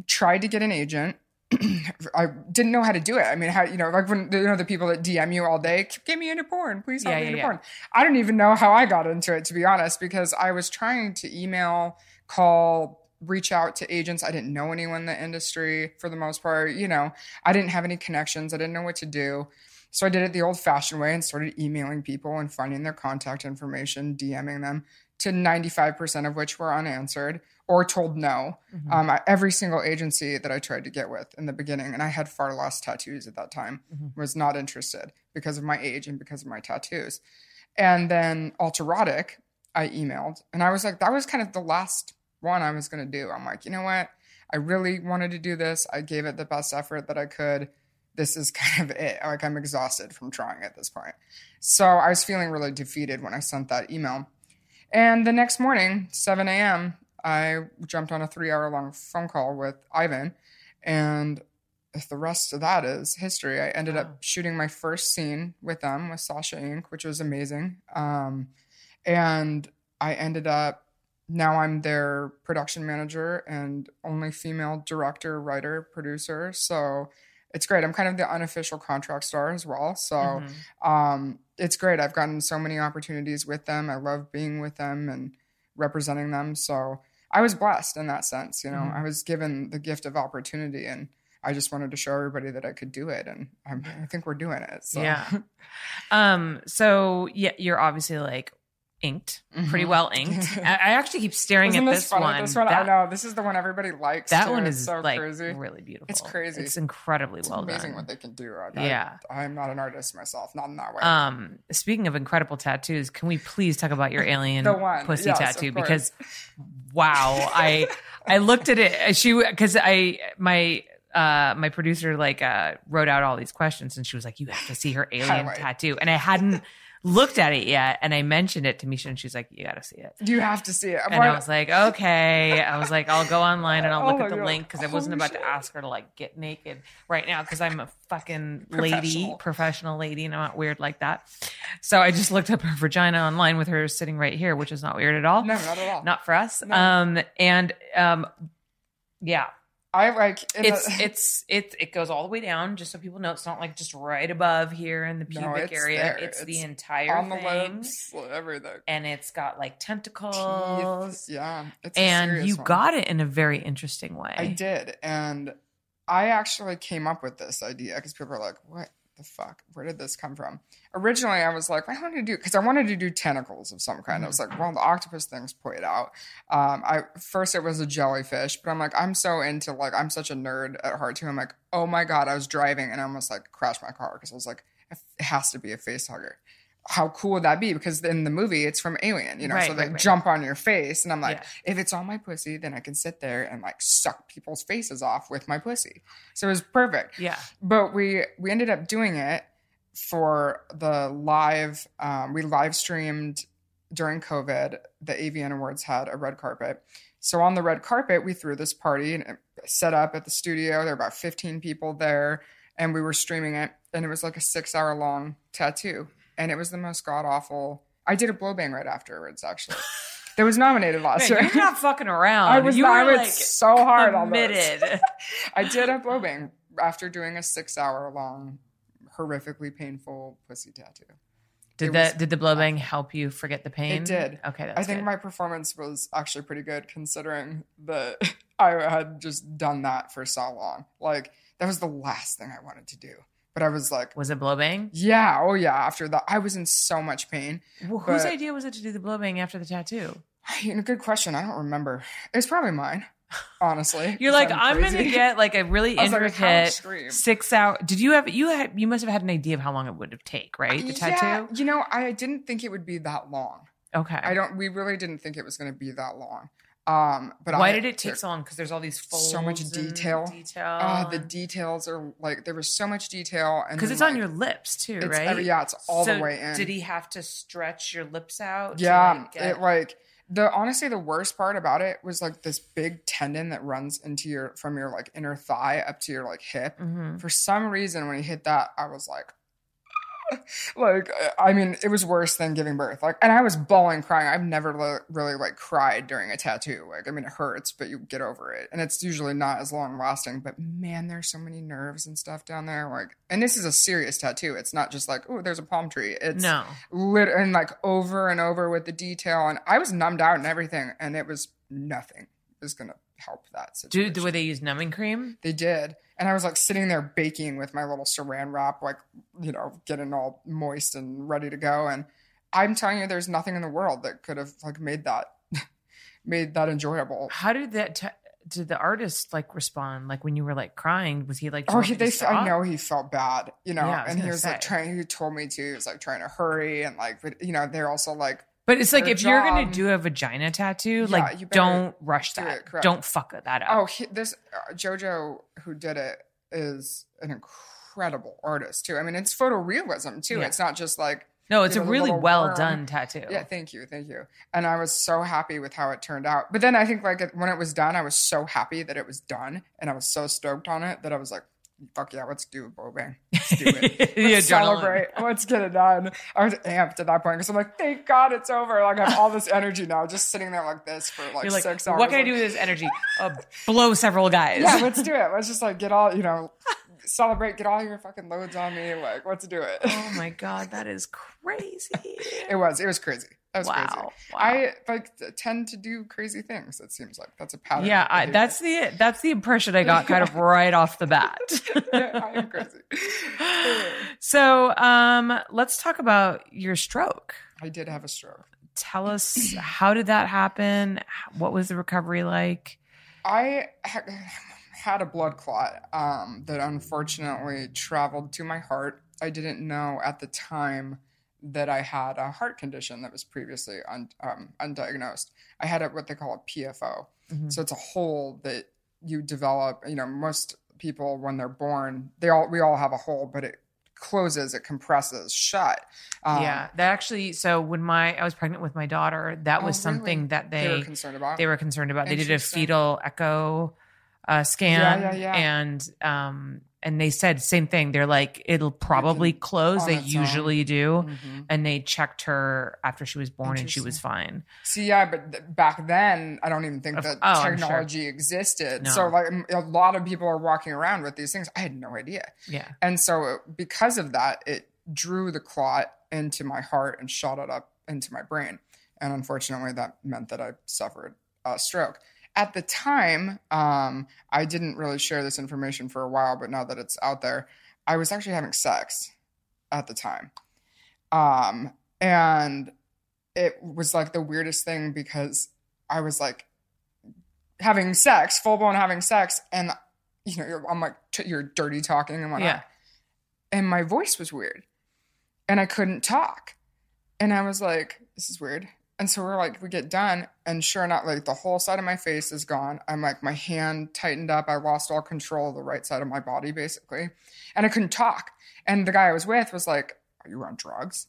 tried to get an agent. I didn't know how to do it. I mean, how you know, like when you know the people that DM you all day, get me into porn, please help Yeah, me yeah, into yeah. porn. I don't even know how I got into it, to be honest, because I was trying to email, call, reach out to agents. I didn't know anyone in the industry for the most part. You know, I didn't have any connections. I didn't know what to do. So I did it the old fashioned way and started emailing people and finding their contact information, DMing them, to 95% of which were unanswered or told no. Um, I- every single agency that I tried to get with in the beginning, and I had far less tattoos at that time, was not interested because of my age and because of my tattoos. And then Alterotic, I emailed, and I was like, that was kind of the last one I was going to do. I'm like, you know what? I really wanted to do this. I gave it the best effort that I could. This is kind of it. Like, I'm exhausted from trying at this point. So I was feeling really defeated when I sent that email. And the next morning, 7 a.m., I jumped on a three hour long phone call with Ivan. And the rest of that is history. I ended up shooting my first scene with them with Sasha Inc., which was amazing. Um, and I ended up now I'm their production manager and only female director, writer, producer. So it's great. I'm kind of the unofficial contract star as well. So um, it's great. I've gotten so many opportunities with them. I love being with them and representing them. So I was blessed in that sense. You know, I was given the gift of opportunity and I just wanted to show everybody that I could do it. And I'm, I think we're doing it. So. Yeah. Um, so yeah, you're obviously like inked, pretty well inked. I, I actually keep staring Mm-hmm. Isn't at this this one. This one, I know. This is the one everybody likes. That too. one It's is so like crazy. really beautiful. It's crazy. It's incredibly well done. It's well amazing done. what they can do. I, Yeah. I, I'm not an artist myself, not in that way. Um, speaking of incredible tattoos, can we please talk about your alien pussy yes, tattoo? Because wow, I I looked at it. She because I my uh my producer like uh wrote out all these questions and she was like, you have to see her alien tattoo, and I hadn't looked at it yet, and I mentioned it to Misha, and she's like, you got to see it. you have to see it. And I was like, okay. I was like, I'll go online and I'll look Oh at the God. link because I wasn't about to ask her to like get naked right now because I'm a fucking lady, Professional. professional lady, and I'm not weird like that. So I just looked up her vagina online with her sitting right here, which is not weird at all. No, not at all. Not for us. Um, and um, yeah, I like It's the- it's it's it goes all the way down, just so people know it's not like just right above here in the No, pubic it's area. there. It's, the entire on the thing, lips, everything. and it's got like tentacles. Teeth. Yeah, it's and you one. got it in a very interesting way. I did, and I actually came up with this idea because people are like, "What the fuck? Where did this come from?" Originally, I was like, "I wanted to do," because I wanted to do tentacles of some kind. I was like, "Well, the octopus thing's played out." Um, I first it was a jellyfish, but I'm like, I'm so into like, I'm such a nerd at heart too. I'm like, oh my god, I was driving and I almost like crashed my car because I was like, it has to be a face hugger. How cool would that be? Because in the movie, it's from Alien, you know, Right, so they right, right. jump on your face, and I'm like, Yeah. if it's on my pussy, then I can sit there and like suck people's faces off with my pussy. So it was perfect. Yeah. But we we ended up doing it for the live. Um, we live streamed during COVID. The AVN Awards had a red carpet. So on the red carpet, we threw this party and it set up at the studio. There were about 15 people there, and we were streaming it. And it was like a six hour long tattoo. And it was the most god awful. I did a blow bang right afterwards, actually. That was nominated last Man, year. you're not fucking around. I was you I were was like so hard on this. I did a blow bang after doing a six hour long, horrifically painful pussy tattoo. Did It the did the blow bang help you forget the pain? It did. Okay, that's I think good. my performance was actually pretty good considering that I had just done that for so long. Like that was the last thing I wanted to do. But I was like, was it blow bang? yeah, oh yeah. After that, I was in so much pain. Well, whose But- idea was it to do the blow bang after the tattoo? You know, good question. I don't remember. It's probably mine, honestly. you're like, I'm, gonna get like a really I was like, intricate six hour. Did you have you had you must have had an idea of how long it would have take, right? The Yeah, tattoo. you know, I didn't think it would be that long. Okay. I don't. We really didn't think it was going to be that long. Um, but Why I, did it take so long? Because there's all these folds so much detail. Detail. Ah, the details are like there was so much detail, and because it's on your lips too, it's right? every- yeah, it's all the way in. Did he have to stretch your lips out? to, Yeah, like, get- it like the honestly the worst part about it was like this big tendon that runs into your from your like inner thigh up to your like hip. Mhm. For some reason, when he hit that, I was like. like I mean, it was worse than giving birth. Like, and I was bawling, crying. I've never li- really like cried during a tattoo. Like, I mean, it hurts, but you get over it, and it's usually not as long lasting. But man, there's so many nerves and stuff down there. Like, and this is a serious tattoo. It's not just like, oh, there's a palm tree. It's No. lit and like over and over with the detail. And I was numbed out and everything, and it was nothing was gonna help that situation. Do, do they use numbing cream? They did. And I was like sitting there baking with my little saran wrap, like, you know, getting all moist and ready to go. And I'm telling you, there's nothing in the world that could have like made that made that enjoyable. How did that? T- did the artist like respond? Like when you were like crying, was he like? Oh, he, they, I know he felt bad, you know, Yeah, and he was like trying, he told me to, he was like trying to hurry and like, but you know, they're also like, But it's like if you're gonna do a vagina tattoo, Yeah, like don't rush do that. it. Don't fuck that up. Oh, he, this uh, JoJo who did it is an incredible artist too. I mean, it's photorealism too. Yeah. It's not just like no, it's a really well worm. done tattoo. Yeah, thank you, thank you. And I was so happy with how it turned out. But then I think like when it was done, I was so happy that it was done, and I was so stoked on it that I was like, "Fuck yeah, let's do a bow bang. Let's do it. Let's celebrate. Let's get it done." I was amped at that point because I'm like, "Thank God it's over." Like I have all this energy now, just sitting there like this for like, like, six hours. what can I do with this energy? Uh, blow several guys. yeah, let's do it. Let's just like get all, you know, celebrate, get all your fucking loads on me. Like, let's do it. oh my god, that is crazy. It was, it was crazy. That Wow, crazy. wow. I like tend to do crazy things. It seems like that's a pattern. yeah, I, that's the that's the impression I got kind of right off the bat. I am crazy. so, um, let's talk about your stroke. I did have a stroke. Tell us how did that happen? What was the recovery like? I ha- had a blood clot um, that unfortunately traveled to my heart. I didn't know at the time that I had a heart condition that was previously un- um, undiagnosed. I had a, what they call a PFO. So it's a hole that you develop. You know, most people when they're born, they all we all have a hole, but it closes, it compresses shut. Um, yeah, that actually. So when my I was pregnant with my daughter, that Oh, was something really? that they They were concerned about? They were concerned about. They did a fetal echo uh, scan, Yeah, yeah, yeah. and um, and they said same thing. They're like, it'll probably close. They its own. usually do, Mhm. and they checked her after she was born, and she was fine. See, yeah, but th- back then, I don't even think Of- that oh, I'm sure. technology existed. No. So, like, a lot of people are walking around with these things. I had no idea. Yeah. And so, because of that, it drew the clot into my heart and shot it up into my brain. And unfortunately, that meant that I suffered a stroke. At the time, um, I didn't really share this information for a while, but now that it's out there, I was actually having sex at the time. Um, and it was like the weirdest thing because I was like having sex, full blown having sex, and you know, you're, I'm like, t- you're dirty talking and whatnot. Yeah. And my voice was weird, and I couldn't talk, and I was like, this is weird. And so we're like, we get done, and sure enough, like the whole side of my face is gone. I'm like, my hand tightened up. I lost all control of the right side of my body, basically, and I couldn't talk. And the guy I was with was like, "Are you on drugs?"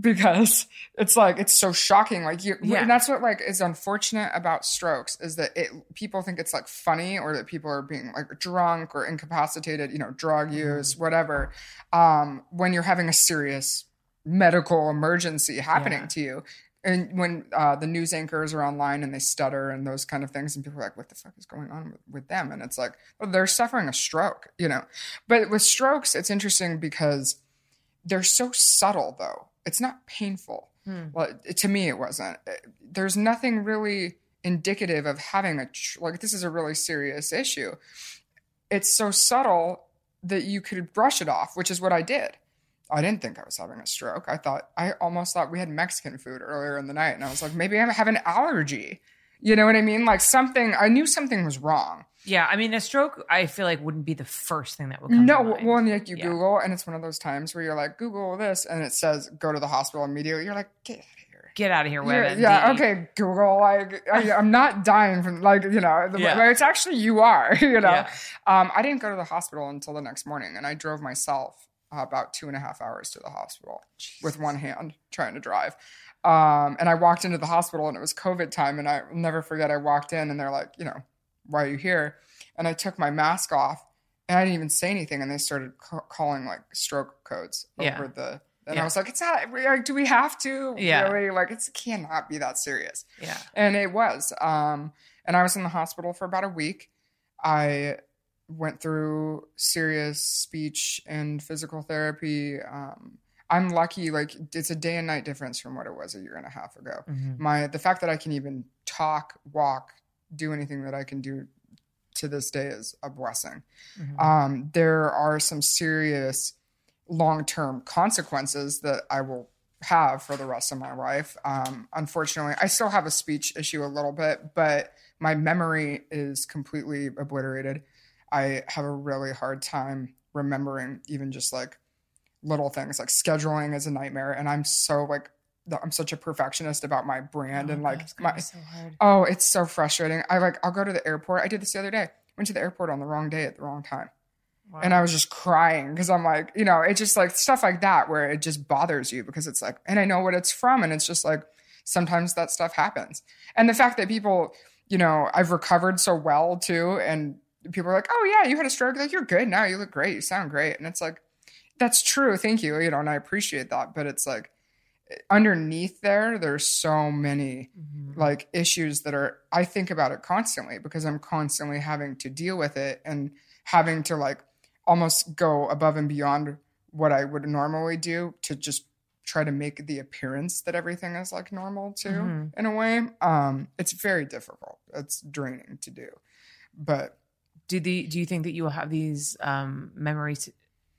because it's like it's so shocking like you Yeah. and that's what like is unfortunate about strokes is that it people think it's like funny or that people are being like drunk or incapacitated you know drug use whatever um when you're having a serious medical emergency happening Yeah. to you and when uh, the news anchors are online and they stutter and those kind of things and people are like what the fuck is going on with, with them? And it's like well, they're suffering a stroke you know? But with strokes it's interesting because they're so subtle though. It's not painful. Hmm. well it- to me it wasn't. There's nothing really indicative of having a tr- like this is a really serious issue. It's so subtle that you could brush it off which is what i did i didn't think i was having a stroke i thought i almost thought we had mexican food earlier in the night and i was like maybe i have an allergy you know what i mean like something i knew something was wrong Yeah, I mean, a stroke, I feel like wouldn't be the first thing that would come. no, to mind. well, and like you Yeah. Google, and it's one of those times where you're like, Google this, and it says go to the hospital immediately. You're like, get out of here. get out of here, Yeah, yeah, okay, Google. Like, I, I'm not dying from like you know. The, Yeah. It's actually you are. You know. Um, I didn't go to the hospital until the next morning, and I drove myself about two and a half hours to the hospital with one hand trying to drive. Um, and I walked into the hospital, and it was COVID time, and I will never forget. I walked in, and they're like, you know, why are you here? And I took my mask off, and I didn't even say anything, and they started ca- calling like stroke codes Yeah. over the. And Yeah. I was like, "It's not. Like, do we have to? Yeah. Really? Like, it's, it cannot be that serious." Yeah. and it was um and i was in the hospital for about a week i went through serious speech and physical therapy um i'm lucky like it's a day and night difference from what it was a year and a half ago Mhm. my the fact that i can even talk walk do anything that i can do to this day is a blessing Mhm. um, there are some serious long-term consequences that I will have for the rest of my life. Um, unfortunately, I still have a speech issue a little bit, but my memory is completely obliterated. I have a really hard time remembering even just like little things like scheduling is a nightmare and I'm so like I'm such a perfectionist about my brand Oh, and like my so. Oh, it's so frustrating. I like I'll go to the airport. I did this the other day. Went to the airport on the wrong day at the wrong time. And I was just crying because I'm like, you know, it's just like stuff like that where it just bothers you because it's like, and I know what it's from. And it's just like, sometimes that stuff happens. And the fact that people, you know, I've recovered so well too. And people are like, oh, yeah, you had a stroke. Like, you're good now. You look great. You sound great. And it's like, that's true. Thank you. You know, and I appreciate that. But it's like, underneath there, there's so many Mhm. like issues that are I think about it constantly because I'm constantly having to deal with it and having to like almost go above and beyond what I would normally do to just try to make the appearance that everything is like normal too Mhm. in a way. Um it's very difficult. It's draining to do. But do the do you think that you will have these um, memory si-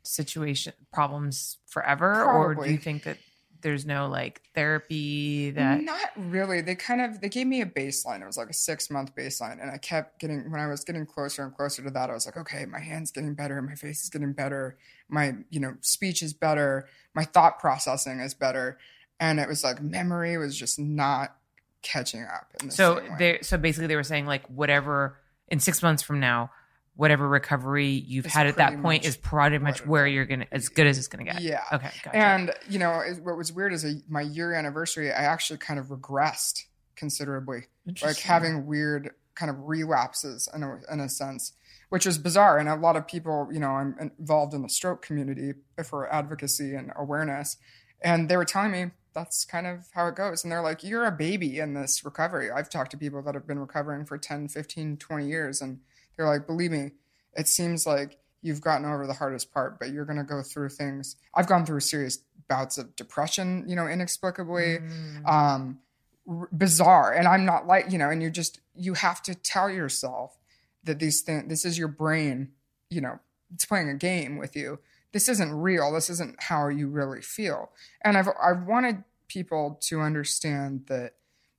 situation problems forever, or do you think that there's no like therapy that? Not really. They kind of they gave me a baseline. It was like a six month baseline, and I kept getting when I was getting closer and closer to that. I was like, okay, my hand's getting better, my face is getting better, my you know speech is better, my thought processing is better, and it was like memory was just not catching up. So they so basically they were saying like whatever in six months from now, whatever recovery you've It's had at that point is pretty much where you're gonna as good as it's gonna get. Yeah. Okay. Gotcha. And you know, it- what was weird is a, my year anniversary, I actually kind of regressed considerably, like having weird kind of relapses in a, in a sense, which is bizarre. And a lot of people, you know, I'm involved in the stroke community for advocacy and awareness. And they were telling me that's kind of how it goes. And they're like, you're a baby in this recovery. I've talked to people that have been recovering for 10, 15, 20 years. And they're like, believe me, it seems like you've gotten over the hardest part, but you're going to go through things. I've gone through serious bouts of depression, you know, inexplicably. Mm. Um, r- bizarre and i'm not like you know and you just you have to tell yourself that these things this is your brain you know it's playing a game with you this isn't real. This isn't how you really feel. And i've i've wanted people to understand that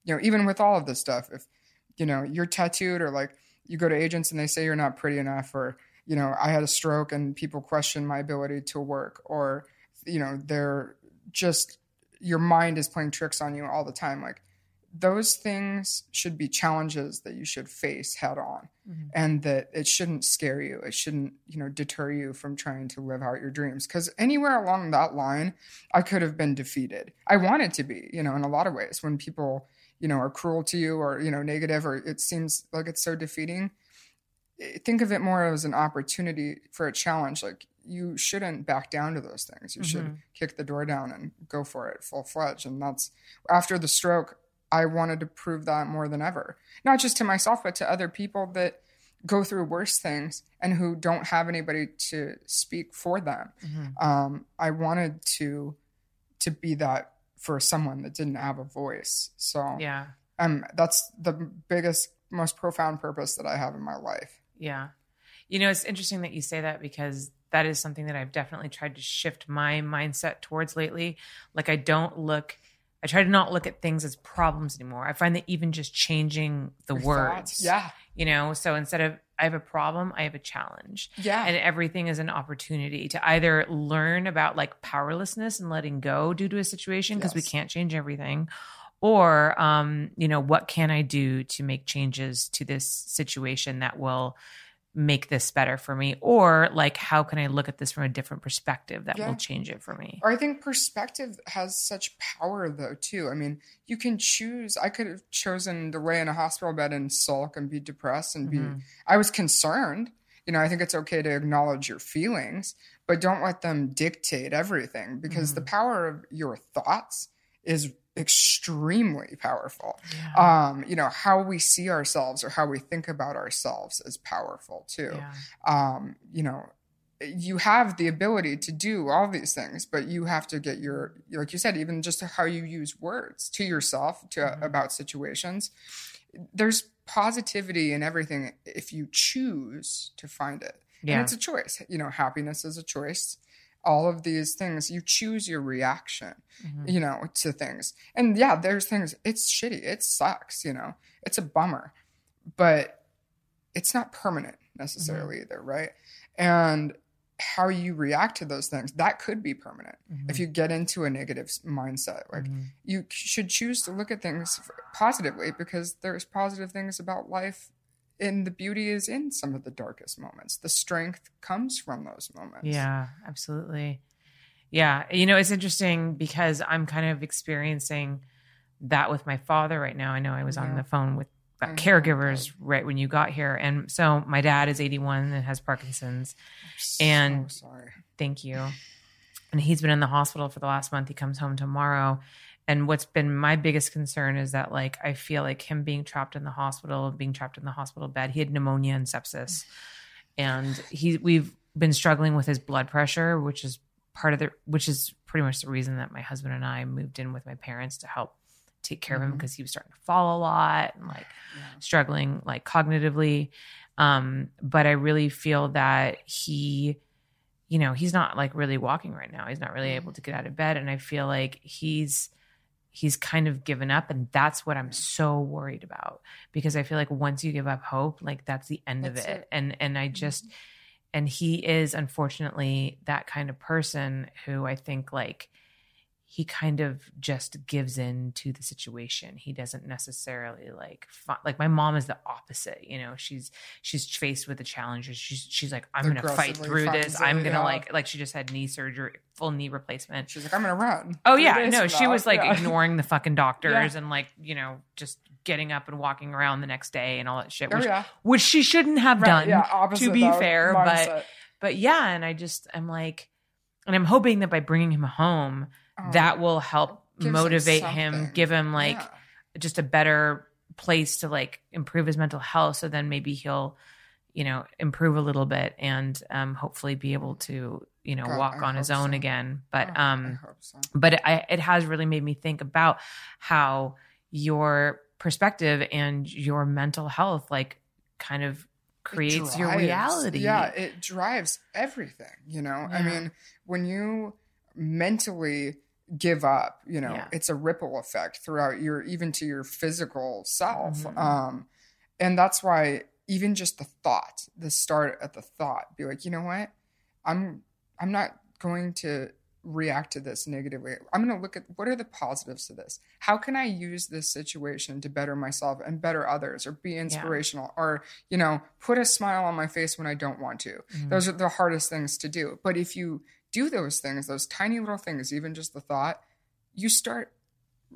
you know even with all of this stuff if you know you're tattooed or like you go to agents and they say you're not pretty enough or you know i had a stroke and people question my ability to work or you know they're just your mind is playing tricks on you all the time. Like those things should be challenges that you should face head on mm-hmm. and that it shouldn't scare you. It shouldn't you know deter you from trying to live out your dreams. Because anywhere along that line i could have been defeated. I wanted to be you know in a lot of ways. When people you know are cruel to you or you know negative or it seems like it's so defeating eh, think of it more as an opportunity for a challenge. Like you shouldn't back down to those things. You mm-hmm. should kick the door down and go for it full fledged and that's after the stroke I wanted to prove that more than ever, not just to myself, but to other people that go through worse things and who don't have anybody to speak for them. Mm-hmm. Um, I wanted to to be that for someone that didn't have a voice. So yeah, um, that's the biggest, most profound purpose that I have in my life. Yeah, you know, it's interesting that you say that because that is something that I've definitely tried to shift my mindset towards lately. Like I don't look I try to not look at things as problems anymore. I find that even just changing the Your words, thoughts. yeah, you know, so instead of I have a problem, I have a challenge. Yeah. And everything is an opportunity to either learn about like powerlessness and letting go due to a situation because yes. we can't change everything or um, you know, what can I do to make changes to this situation that will make this better for me or like how can i look at this from a different perspective that yeah. will change it for me or i think perspective has such power though too i mean you can choose i could have chosen to lay in a hospital bed and sulk and be depressed and mm-hmm. be i was concerned you know i think it's okay to acknowledge your feelings but don't let them dictate everything because mm-hmm. the power of your thoughts is extremely powerful. Yeah. Um, you know, how we see ourselves or how we think about ourselves is powerful too. Yeah. Um, you know, you have the ability to do all these things, but you have to get your, like you said, even just how you use words to yourself to mm-hmm. about situations. There's positivity in everything if you choose to find it. Yeah. And it's a choice. You know, happiness is a choice all of these things you choose your reaction mm-hmm. you know to things and yeah there's things it's shitty it sucks you know it's a bummer but it's not permanent necessarily mm-hmm. either right and how you react to those things that could be permanent mm-hmm. if you get into a negative mindset like mm-hmm. you should choose to look at things positively because there's positive things about life and the beauty is in some of the darkest moments. The strength comes from those moments. Yeah, absolutely. Yeah. You know, it's interesting because I'm kind of experiencing that with my father right now. I know I was yeah. on the phone with uh, mm-hmm. caregivers right when you got here. And so my dad is 81 and has Parkinson's. So and sorry. Thank you. And he's been in the hospital for the last month. He comes home tomorrow and what's been my biggest concern is that like i feel like him being trapped in the hospital being trapped in the hospital bed he had pneumonia and sepsis and he we've been struggling with his blood pressure which is part of the which is pretty much the reason that my husband and i moved in with my parents to help take care mm-hmm. of him because mm-hmm. he was starting to fall a lot and like yeah. struggling like cognitively um but i really feel that he you know he's not like really walking right now he's not really mm-hmm. able to get out of bed and i feel like he's he's kind of given up and that's what i'm so worried about because i feel like once you give up hope like that's the end that's of it. it. and and i just mm-hmm. and he is unfortunately that kind of person who i think like he kind of just gives in to the situation. He doesn't necessarily like like my mom is the opposite. You know, she's she's faced with the challenges. She's she's like, I'm gonna fight through this. I'm gonna yeah. like like she just had knee surgery, full knee replacement. She's like, I'm gonna run. Oh yeah, no, she was like yeah. ignoring the fucking doctors yeah. and like you know just getting up and walking around the next day and all that shit, Oh, which, yeah. which she shouldn't have Right, done. to be fair, mindset. but but yeah, and I just I'm like, and I'm hoping that by bringing him home, Um, that will help gives him motivate him, give him like Yeah. just a better place to like improve his mental health. So then maybe he'll, you know, improve a little bit and um, hopefully be able to, you know, God, walk I on his own so. again. But Oh, um, hope so. but it, I, it has really made me think about how your perspective and your mental health like kind of creates your reality. Yeah, it drives everything, you know? I mean, when you mentally give up, you know, Yeah. it's a ripple effect throughout your even to your physical self. Mhm. Um and that's why even just the thought, the start at the thought, be like, you know what? I'm I'm not going to react to this negatively. I'm going to look at what are the positives to this? How can I use this situation to better myself and better others or be inspirational or, you know, put a smile on my face when I don't want to? Mhm. Those are the hardest things to do. But if you do those things, those tiny little things, even just the thought, you start,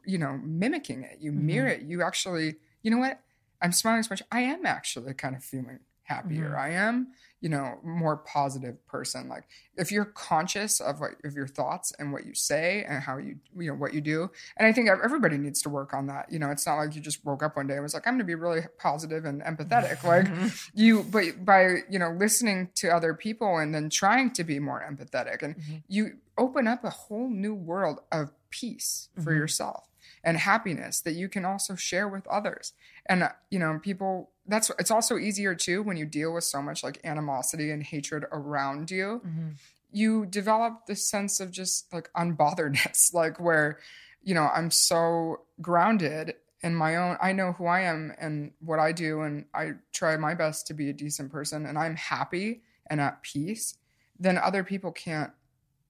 you know, mimicking it. You mm-hmm. mirror it. You actually, you know what? I'm smiling so much. I am actually kind of feeling happier. Mhm. I am, you know, more positive person. Like if you're conscious of what of your thoughts and what you say and how you you know what you do. And I think everybody needs to work on that. You know, it's not like you just woke up one day and was like, I'm gonna be really positive and empathetic. Like you but by, you know, listening to other people and then trying to be more empathetic and Mhm. you open up a whole new world of peace for Mhm. yourself and happiness that you can also share with others. And uh, you know, people that's it's also easier too when you deal with so much like animosity and hatred around you. Mhm. You develop this sense of just like unbotheredness, like where, you know, I'm so grounded in my own I know who I am and what I do and I try my best to be a decent person and I'm happy and at peace, then other people can't,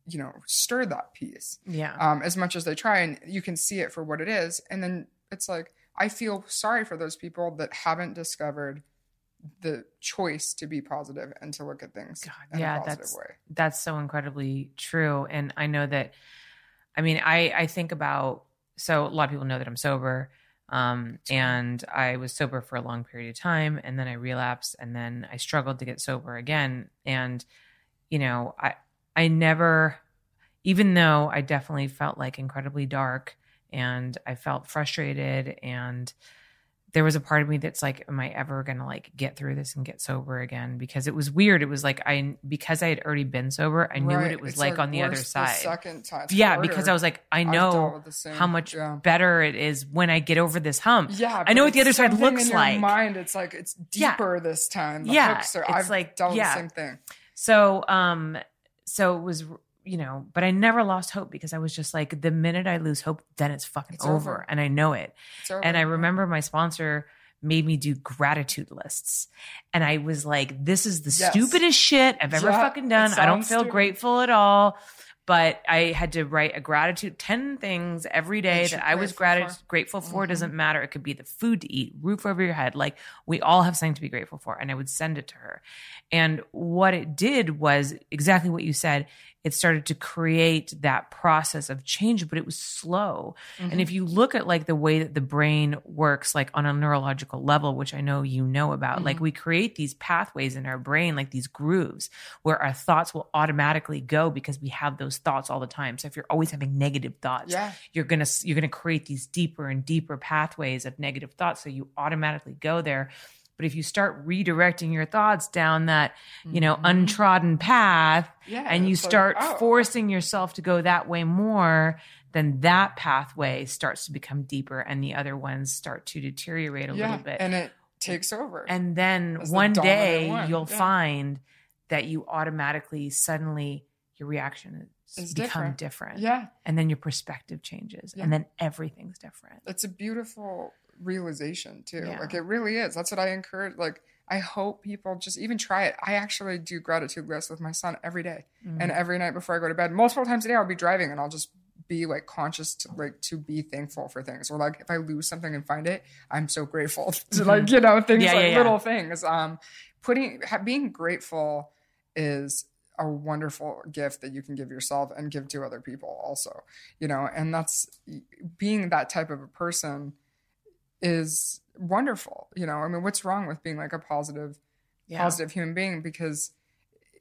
you know, stir that peace yeah. um, as much as they try, and you can see it for what it is. And then it's like I feel sorry for those people that haven't discovered the choice to be positive and to look at things God, in yeah, a positive that's- way. that's so incredibly true and i know that i mean i i think about so a lot of people know that i'm sober um and i was sober for a long period of time and then i relapsed and then i struggled to get sober again and you know i i never even though i definitely felt like incredibly dark and i felt frustrated and there was a part of me that's like am i ever going to like get through this and get sober again because it was weird it was like i because i had already been sober i knew what it was It's, like, on the other side second time. Yeah harder. because i was like i know the how much yeah. better it is when i get over this hump Yeah, I know what the other side looks like. Mind, it's like it's Yeah. deeper this time. The Yeah, hooks are, it's I've like- done yeah. the same thing. So, um, so it was, you know, but I never lost hope because I was just like, the minute I lose hope, then it's fucking It's over. over. and I know it. And I remember my sponsor made me do gratitude lists, and I was like, this is the Yes. stupidest shit I've ever Yeah, fucking done. I don't feel stupid. grateful at all. But I had to write a gratitude, 10 things every day That I was grateful for. grateful for. Mhm. doesn't matter. It could be the food to eat, roof over your head. Like we all have something to be grateful for. And I would send it to her. And what it did was exactly what you said. It started to create that process of change, but it was slow. Mm-hmm. And if you look at like the way that the brain works, like on a neurological level, which I know you know about, like Mhm. we create these pathways in our brain, like these grooves where our thoughts will automatically go because we have those thoughts all the time. So if you're always having negative thoughts, Yeah. you're gonna you're gonna create these deeper and deeper pathways of negative thoughts. So you automatically go there. But if you start redirecting your thoughts down that, you know, Mhm. untrodden path, Yeah, and you it's like, start oh. forcing yourself to go that way more, then that pathway starts to become deeper and the other ones start to deteriorate a yeah, little bit. and it takes over. And then the one dominant day one, you'll yeah. find that you automatically suddenly your reaction It's become different. different. yeah, And then your perspective changes. Yeah. And then everything's different. it's a beautiful realization too. Yeah. Like it really is. That's what I encourage. Like I hope people just even try it. I actually do gratitude lists with my son every day. Mm-hmm. and every night before I go to bed. Multiple times a day, I'll be driving and I'll just be like conscious to like to be thankful for things. Or like if I lose something and find it, I'm so grateful to like you know things Mm-hmm. Yeah, like yeah, little things. Um, putting ha- being grateful is a wonderful gift that you can give yourself and give to other people also you know and that's being that type of a person is wonderful. You know, I mean, what's wrong with being like a positive, Yeah. positive human being? Because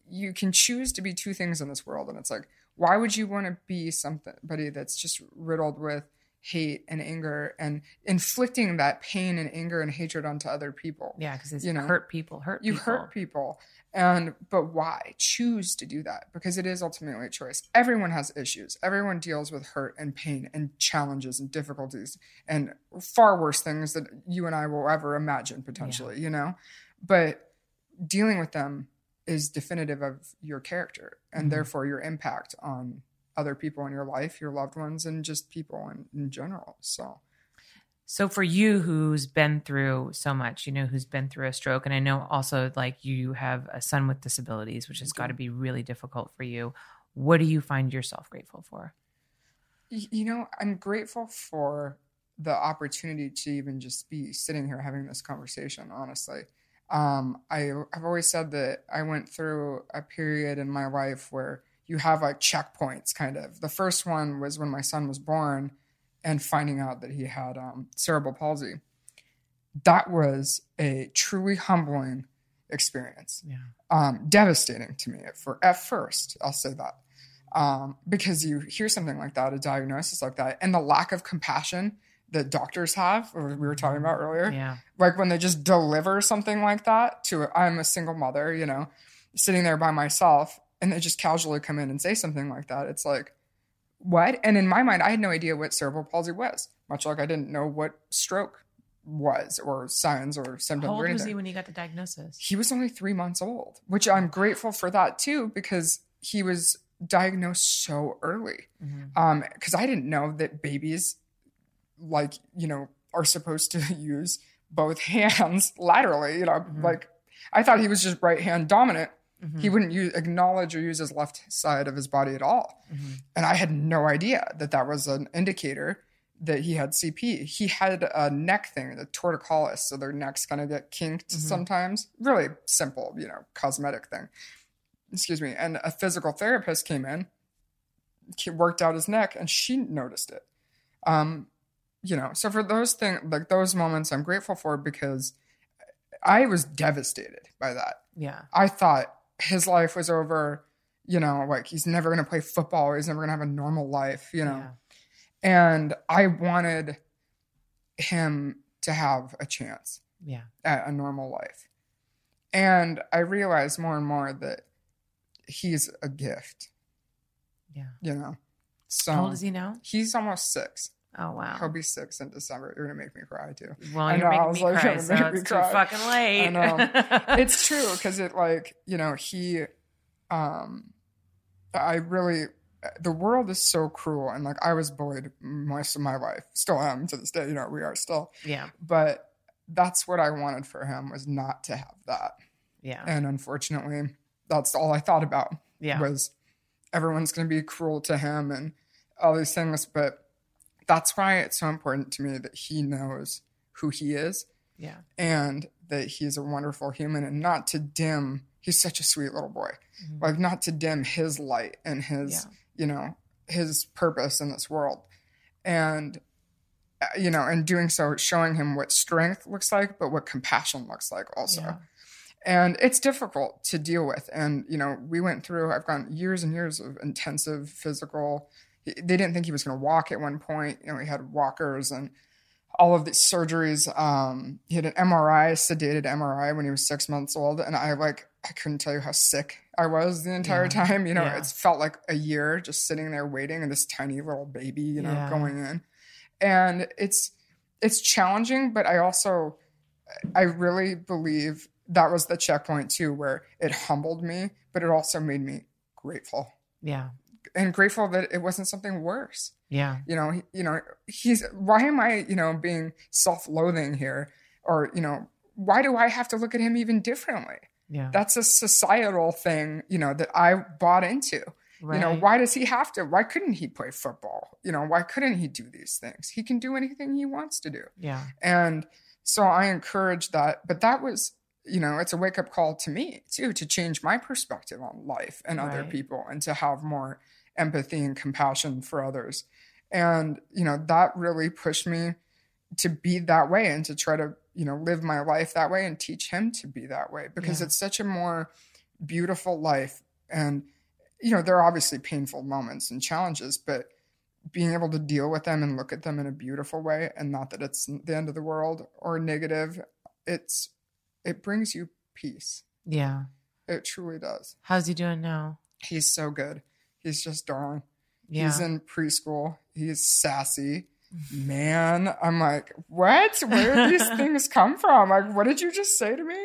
you can choose to be two things in this world. And it's like, why would you want to be somebody that's just riddled with hate and anger and inflicting that pain and anger and hatred onto other people? Yeah, because it's You know, hurt people, hurt you people. hurt people and but why? Choose to do that because it is ultimately a choice. Everyone has issues. Everyone deals with hurt and pain and challenges and difficulties and far worse things that you and i will ever imagine potentially you know? But dealing with them is definitive of your character and Mhm. therefore your impact on other people in your life your loved ones and just people in, in general. So So for you who's been through so much, you know, who's been through a stroke, and I know also like you have a son with disabilities, which has got to be really difficult for you. What do you find yourself grateful for? You know, I'm grateful for the opportunity to even just be sitting here having this conversation, honestly. Um, I, I've always said that I went through a period in my life where you have like checkpoints, kind of. The first one was when my son was born and finding out that he had um, cerebral palsy. That was a truly humbling experience Yeah. um, devastating to me at, for, at first. I'll say that um, because you hear something like that, a diagnosis like that, and the lack of compassion that doctors have, or we were talking about earlier, Yeah. like when they just deliver something like that to, I'm a single mother, you know, sitting there by myself, and they just casually come in and say something like that. It's like, what? And in my mind, I had no idea what cerebral palsy was, much like I didn't know what stroke was, or signs or symptoms How or old anything was he when you got the diagnosis? he was only three months old, which I'm grateful for that too, because he was diagnosed so early. Mhm. Um, because I didn't know that babies, like you know, are supposed to use both hands laterally. You know, Mhm. like I thought he was just right hand dominant. Mhm. He wouldn't use acknowledge or use his left side of his body at all. Mhm. And I had no idea that that was an indicator that he had CP. He had a neck thing, the torticollis, so their necks kind of get kinked Mhm. sometimes. Really simple, you know, cosmetic thing. Excuse me. And a physical therapist came in, worked out his neck, and she noticed it. Um, you know, so for those things, like those moments, I'm grateful for because I was devastated by that. Yeah. I thought his life was over. You know, like he's never going to play football. Or he's never going to have a normal life. You know, Yeah. and I wanted him to have a chance Yeah. at a normal life. And I realized more and more that he's a gift. Yeah. You know, so How old is he now? He's almost six. Oh wow. He'll be six in December. You're gonna make me cry too. Well, you're making was me like, cry, so gonna make it's too fucking late. I know. it's true because it like you know he um i really the world is so cruel and like i was bullied most of my life still am to this day you know we are still Yeah. but that's what i wanted for him was not to have that Yeah. and unfortunately that's all i thought about Yeah. was everyone's going to be cruel to him and all these things but that's why it's so important to me that he knows who he is Yeah. and that he's a wonderful human and not to dim he's such a sweet little boy Mhm. like not to dim his light and his Yeah. you know his purpose in this world and uh, you know in doing so showing him what strength looks like but what compassion looks like also Yeah. and it's difficult to deal with and you know we went through i've gone years and years of intensive physical they didn't think he was going to walk at one point you know he had walkers and all of these surgeries um he had an mri sedated mri when he was six months old and i like i couldn't tell you how sick i was the entire Yeah. time you know Yeah. it's felt like a year just sitting there waiting and this tiny little baby you know Yeah. going in and it's it's challenging but i also i really believe that was the checkpoint too where it humbled me but it also made me grateful Yeah. And grateful that it wasn't something worse Yeah. you know he, you know he's why am i you know being self-loathing here or you know why do i have to look at him even differently Yeah. that's a societal thing you know that i bought into Right. you know why does he have to why couldn't he play football you know why couldn't he do these things he can do anything he wants to do Yeah. and so I encourage that. But that was, you know, it's a wake up call to me too, to change my perspective on life and other Right. people and to have more empathy and compassion for others. And, you know, that really pushed me to be that way and to try to you know live my life that way and teach him to be that way because Yeah. it's such a more beautiful life and you know there are obviously painful moments and challenges but being able to deal with them and look at them in a beautiful way and not that it's the end of the world or negative it's it brings you peace Yeah. it truly does How's he doing now? he's so good he's just darling Yeah. he's in preschool. He's sassy. Man i'm like what? Where did these things come from? Like what did you just say to me?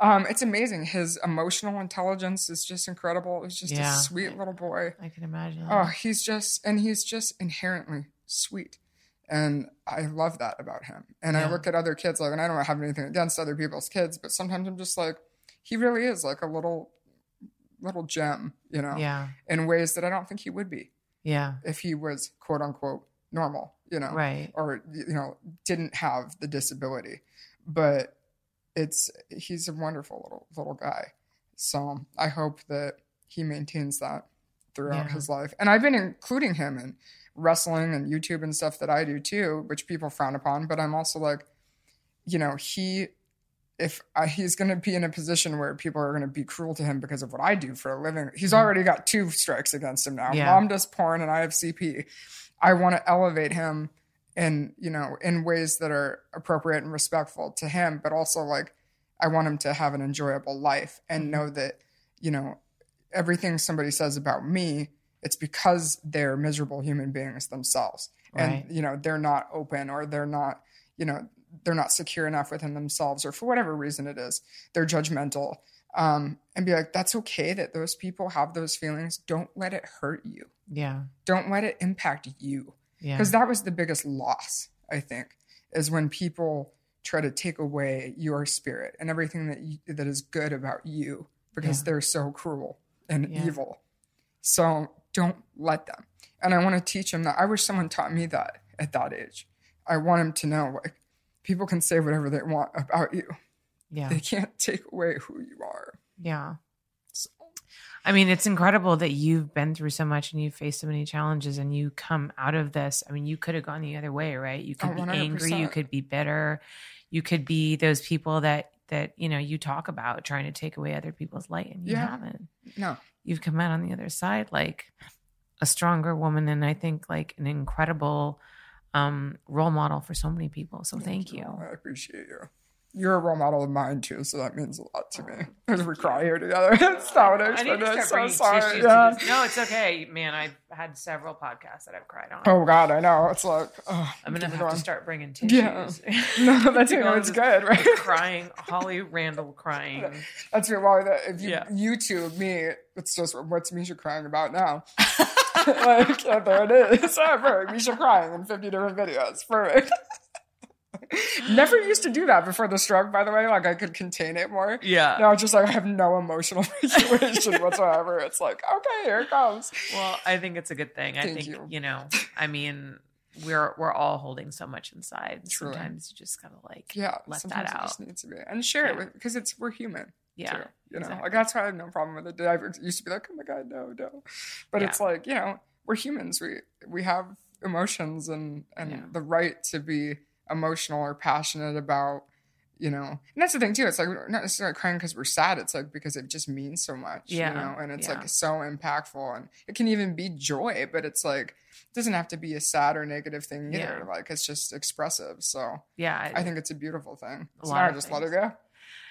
Um it's amazing. His emotional intelligence is just incredible. He's just Yeah. a sweet little boy. I can imagine. oh he's just and he's just inherently sweet. And i love that about him. And i look at other kids like and i don't have anything against other people's kids but sometimes i'm just like he really is like a little little gem you know Yeah. in ways that i don't think he would be Yeah. if he was quote unquote normal, you know, Right. or you know, didn't have the disability. But it's he's a wonderful little little guy. So I hope that he maintains that throughout Yeah. his life. And I've been including him in wrestling and YouTube and stuff that I do too, which people frown upon. But I'm also like, you know, he if I, he's going to be in a position where people are going to be cruel to him because of what I do for a living, he's already got two strikes against him now. Yeah. Mom does porn and I have CP. I want to elevate him in, you know, in ways that are appropriate and respectful to him, but also like I want him to have an enjoyable life and Mm-hmm. know that, you know, everything somebody says about me, it's because they're miserable human beings themselves. Right. And, you know, they're not open or they're not, you know, they're not secure enough within themselves or for whatever reason it is, they're judgmental. Um, and be like, that's okay that those people have those feelings. Don't let it hurt you. Yeah. Don't let it impact you. Yeah. Because that was the biggest loss, I think, is when people try to take away your spirit and everything that you, that is good about you because Yeah. they're so cruel and Yeah. evil. So don't let them. And I want to teach him that. I wish someone taught me that at that age. I want him to know like people can say whatever they want about you. Yeah. They can't take away who you are. Yeah. I mean, it's incredible that you've been through so much and you've faced so many challenges and you come out of this. I mean, you could have gone the other way, right? You could Oh, be angry, you could be bitter, you could be those people that that you know you talk about trying to take away other people's light, and you Yeah. haven't. No. You've come out on the other side like a stronger woman, and I think like an incredible um, role model for so many people. So thank, you. I appreciate you. You're a role model of mine too, so that means a lot to me. As we cry here together. That's not what I I need to expected. So sorry. Yeah. No, it's okay, man. I've had several podcasts that I've cried on. Oh God, I know. It's like oh, I'm gonna have going. to start bringing tissues. Yeah. No, that's you know, it's good, right? crying, Holly Randall crying. That's your well, that if you Yeah. YouTube me, it's just what's Misha crying about now. Like yeah, there it is. Yeah, perfect. Misha crying in 50 different videos. Perfect. Never used to do that before the stroke, by the way. Like I could contain it more. Yeah. Now it's just like I have no emotional regulation whatsoever. It's like, okay, here it comes. Well, I think it's a good thing. I think you. you. know, I mean, we're we're all holding so much inside. Truly. Sometimes you just gotta like Yeah, let that it out. just needs to be and share it Yeah. with because it's we're human. Yeah, too, you know, exactly. like that's why I have no problem with it. I used to be like, oh my god, no, no, but Yeah. it's like you know, we're humans. We we have emotions and and Yeah. the right to be emotional or passionate about. You know, and that's the thing too. It's like we're not necessarily crying because we're sad. It's like because it just means so much. Yeah, You know, and it's yeah. like so impactful, and it can even be joy, but it's like it doesn't have to be a sad or negative thing either. Yeah. Like it's just expressive. So Yeah, I think it's a beautiful thing. So now I just let things. it go.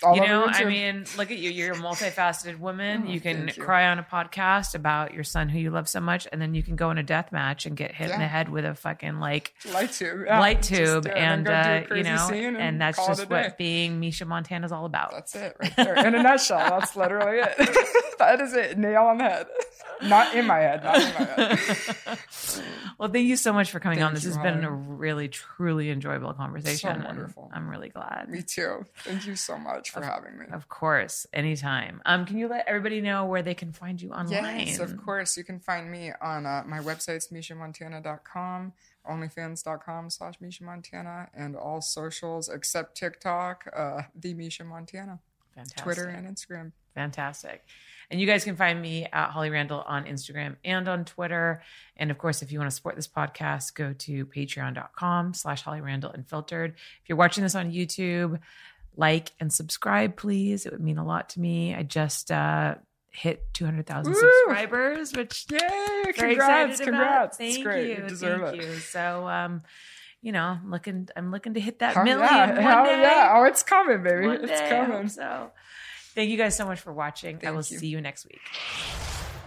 All you know, I mean, look at you. You're a multifaceted woman. Oh, you can you. cry on a podcast about your son who you love so much, and then you can go in a death match and get hit in the head with a fucking like light tube, yeah. light tube, do it and then go do a uh, you know, scene and, that's just what being Misha Montana is all about. That's it right there. In a nutshell, that's literally it. that is it. Nail on the head. Not in my head. Not in my head. well, thank you so much for coming on. This has been a really, truly enjoyable conversation. and wonderful. I'm really glad. Me too. Thank you so much for having me. Of course, anytime. Um, can you let everybody know where they can find you online? Yes, of course. You can find me on uh, my websites, mishamontana.com, onlyfans.com slash Misha Montana, and all socials except TikTok, uh, the Misha Montana, Fantastic. Twitter and Instagram. Fantastic. And you guys can find me at Holly Randall on Instagram and on Twitter. And of course, if you want to support this podcast, go to patreon.com slash Holly Randall Unfiltered. If you're watching this on YouTube, like and subscribe, please. It would mean a lot to me. I just uh, hit 200,000 subscribers, which Yay! Congrats! Congrats! About. It's Thank great. you. You deserve Thank it. you. So, um, you know, I'm looking, I'm looking to hit that Hell million yeah. Hell day. yeah. Oh, it's coming, baby. One it's day, coming. So, thank you guys so much for watching. I will you. see you next week.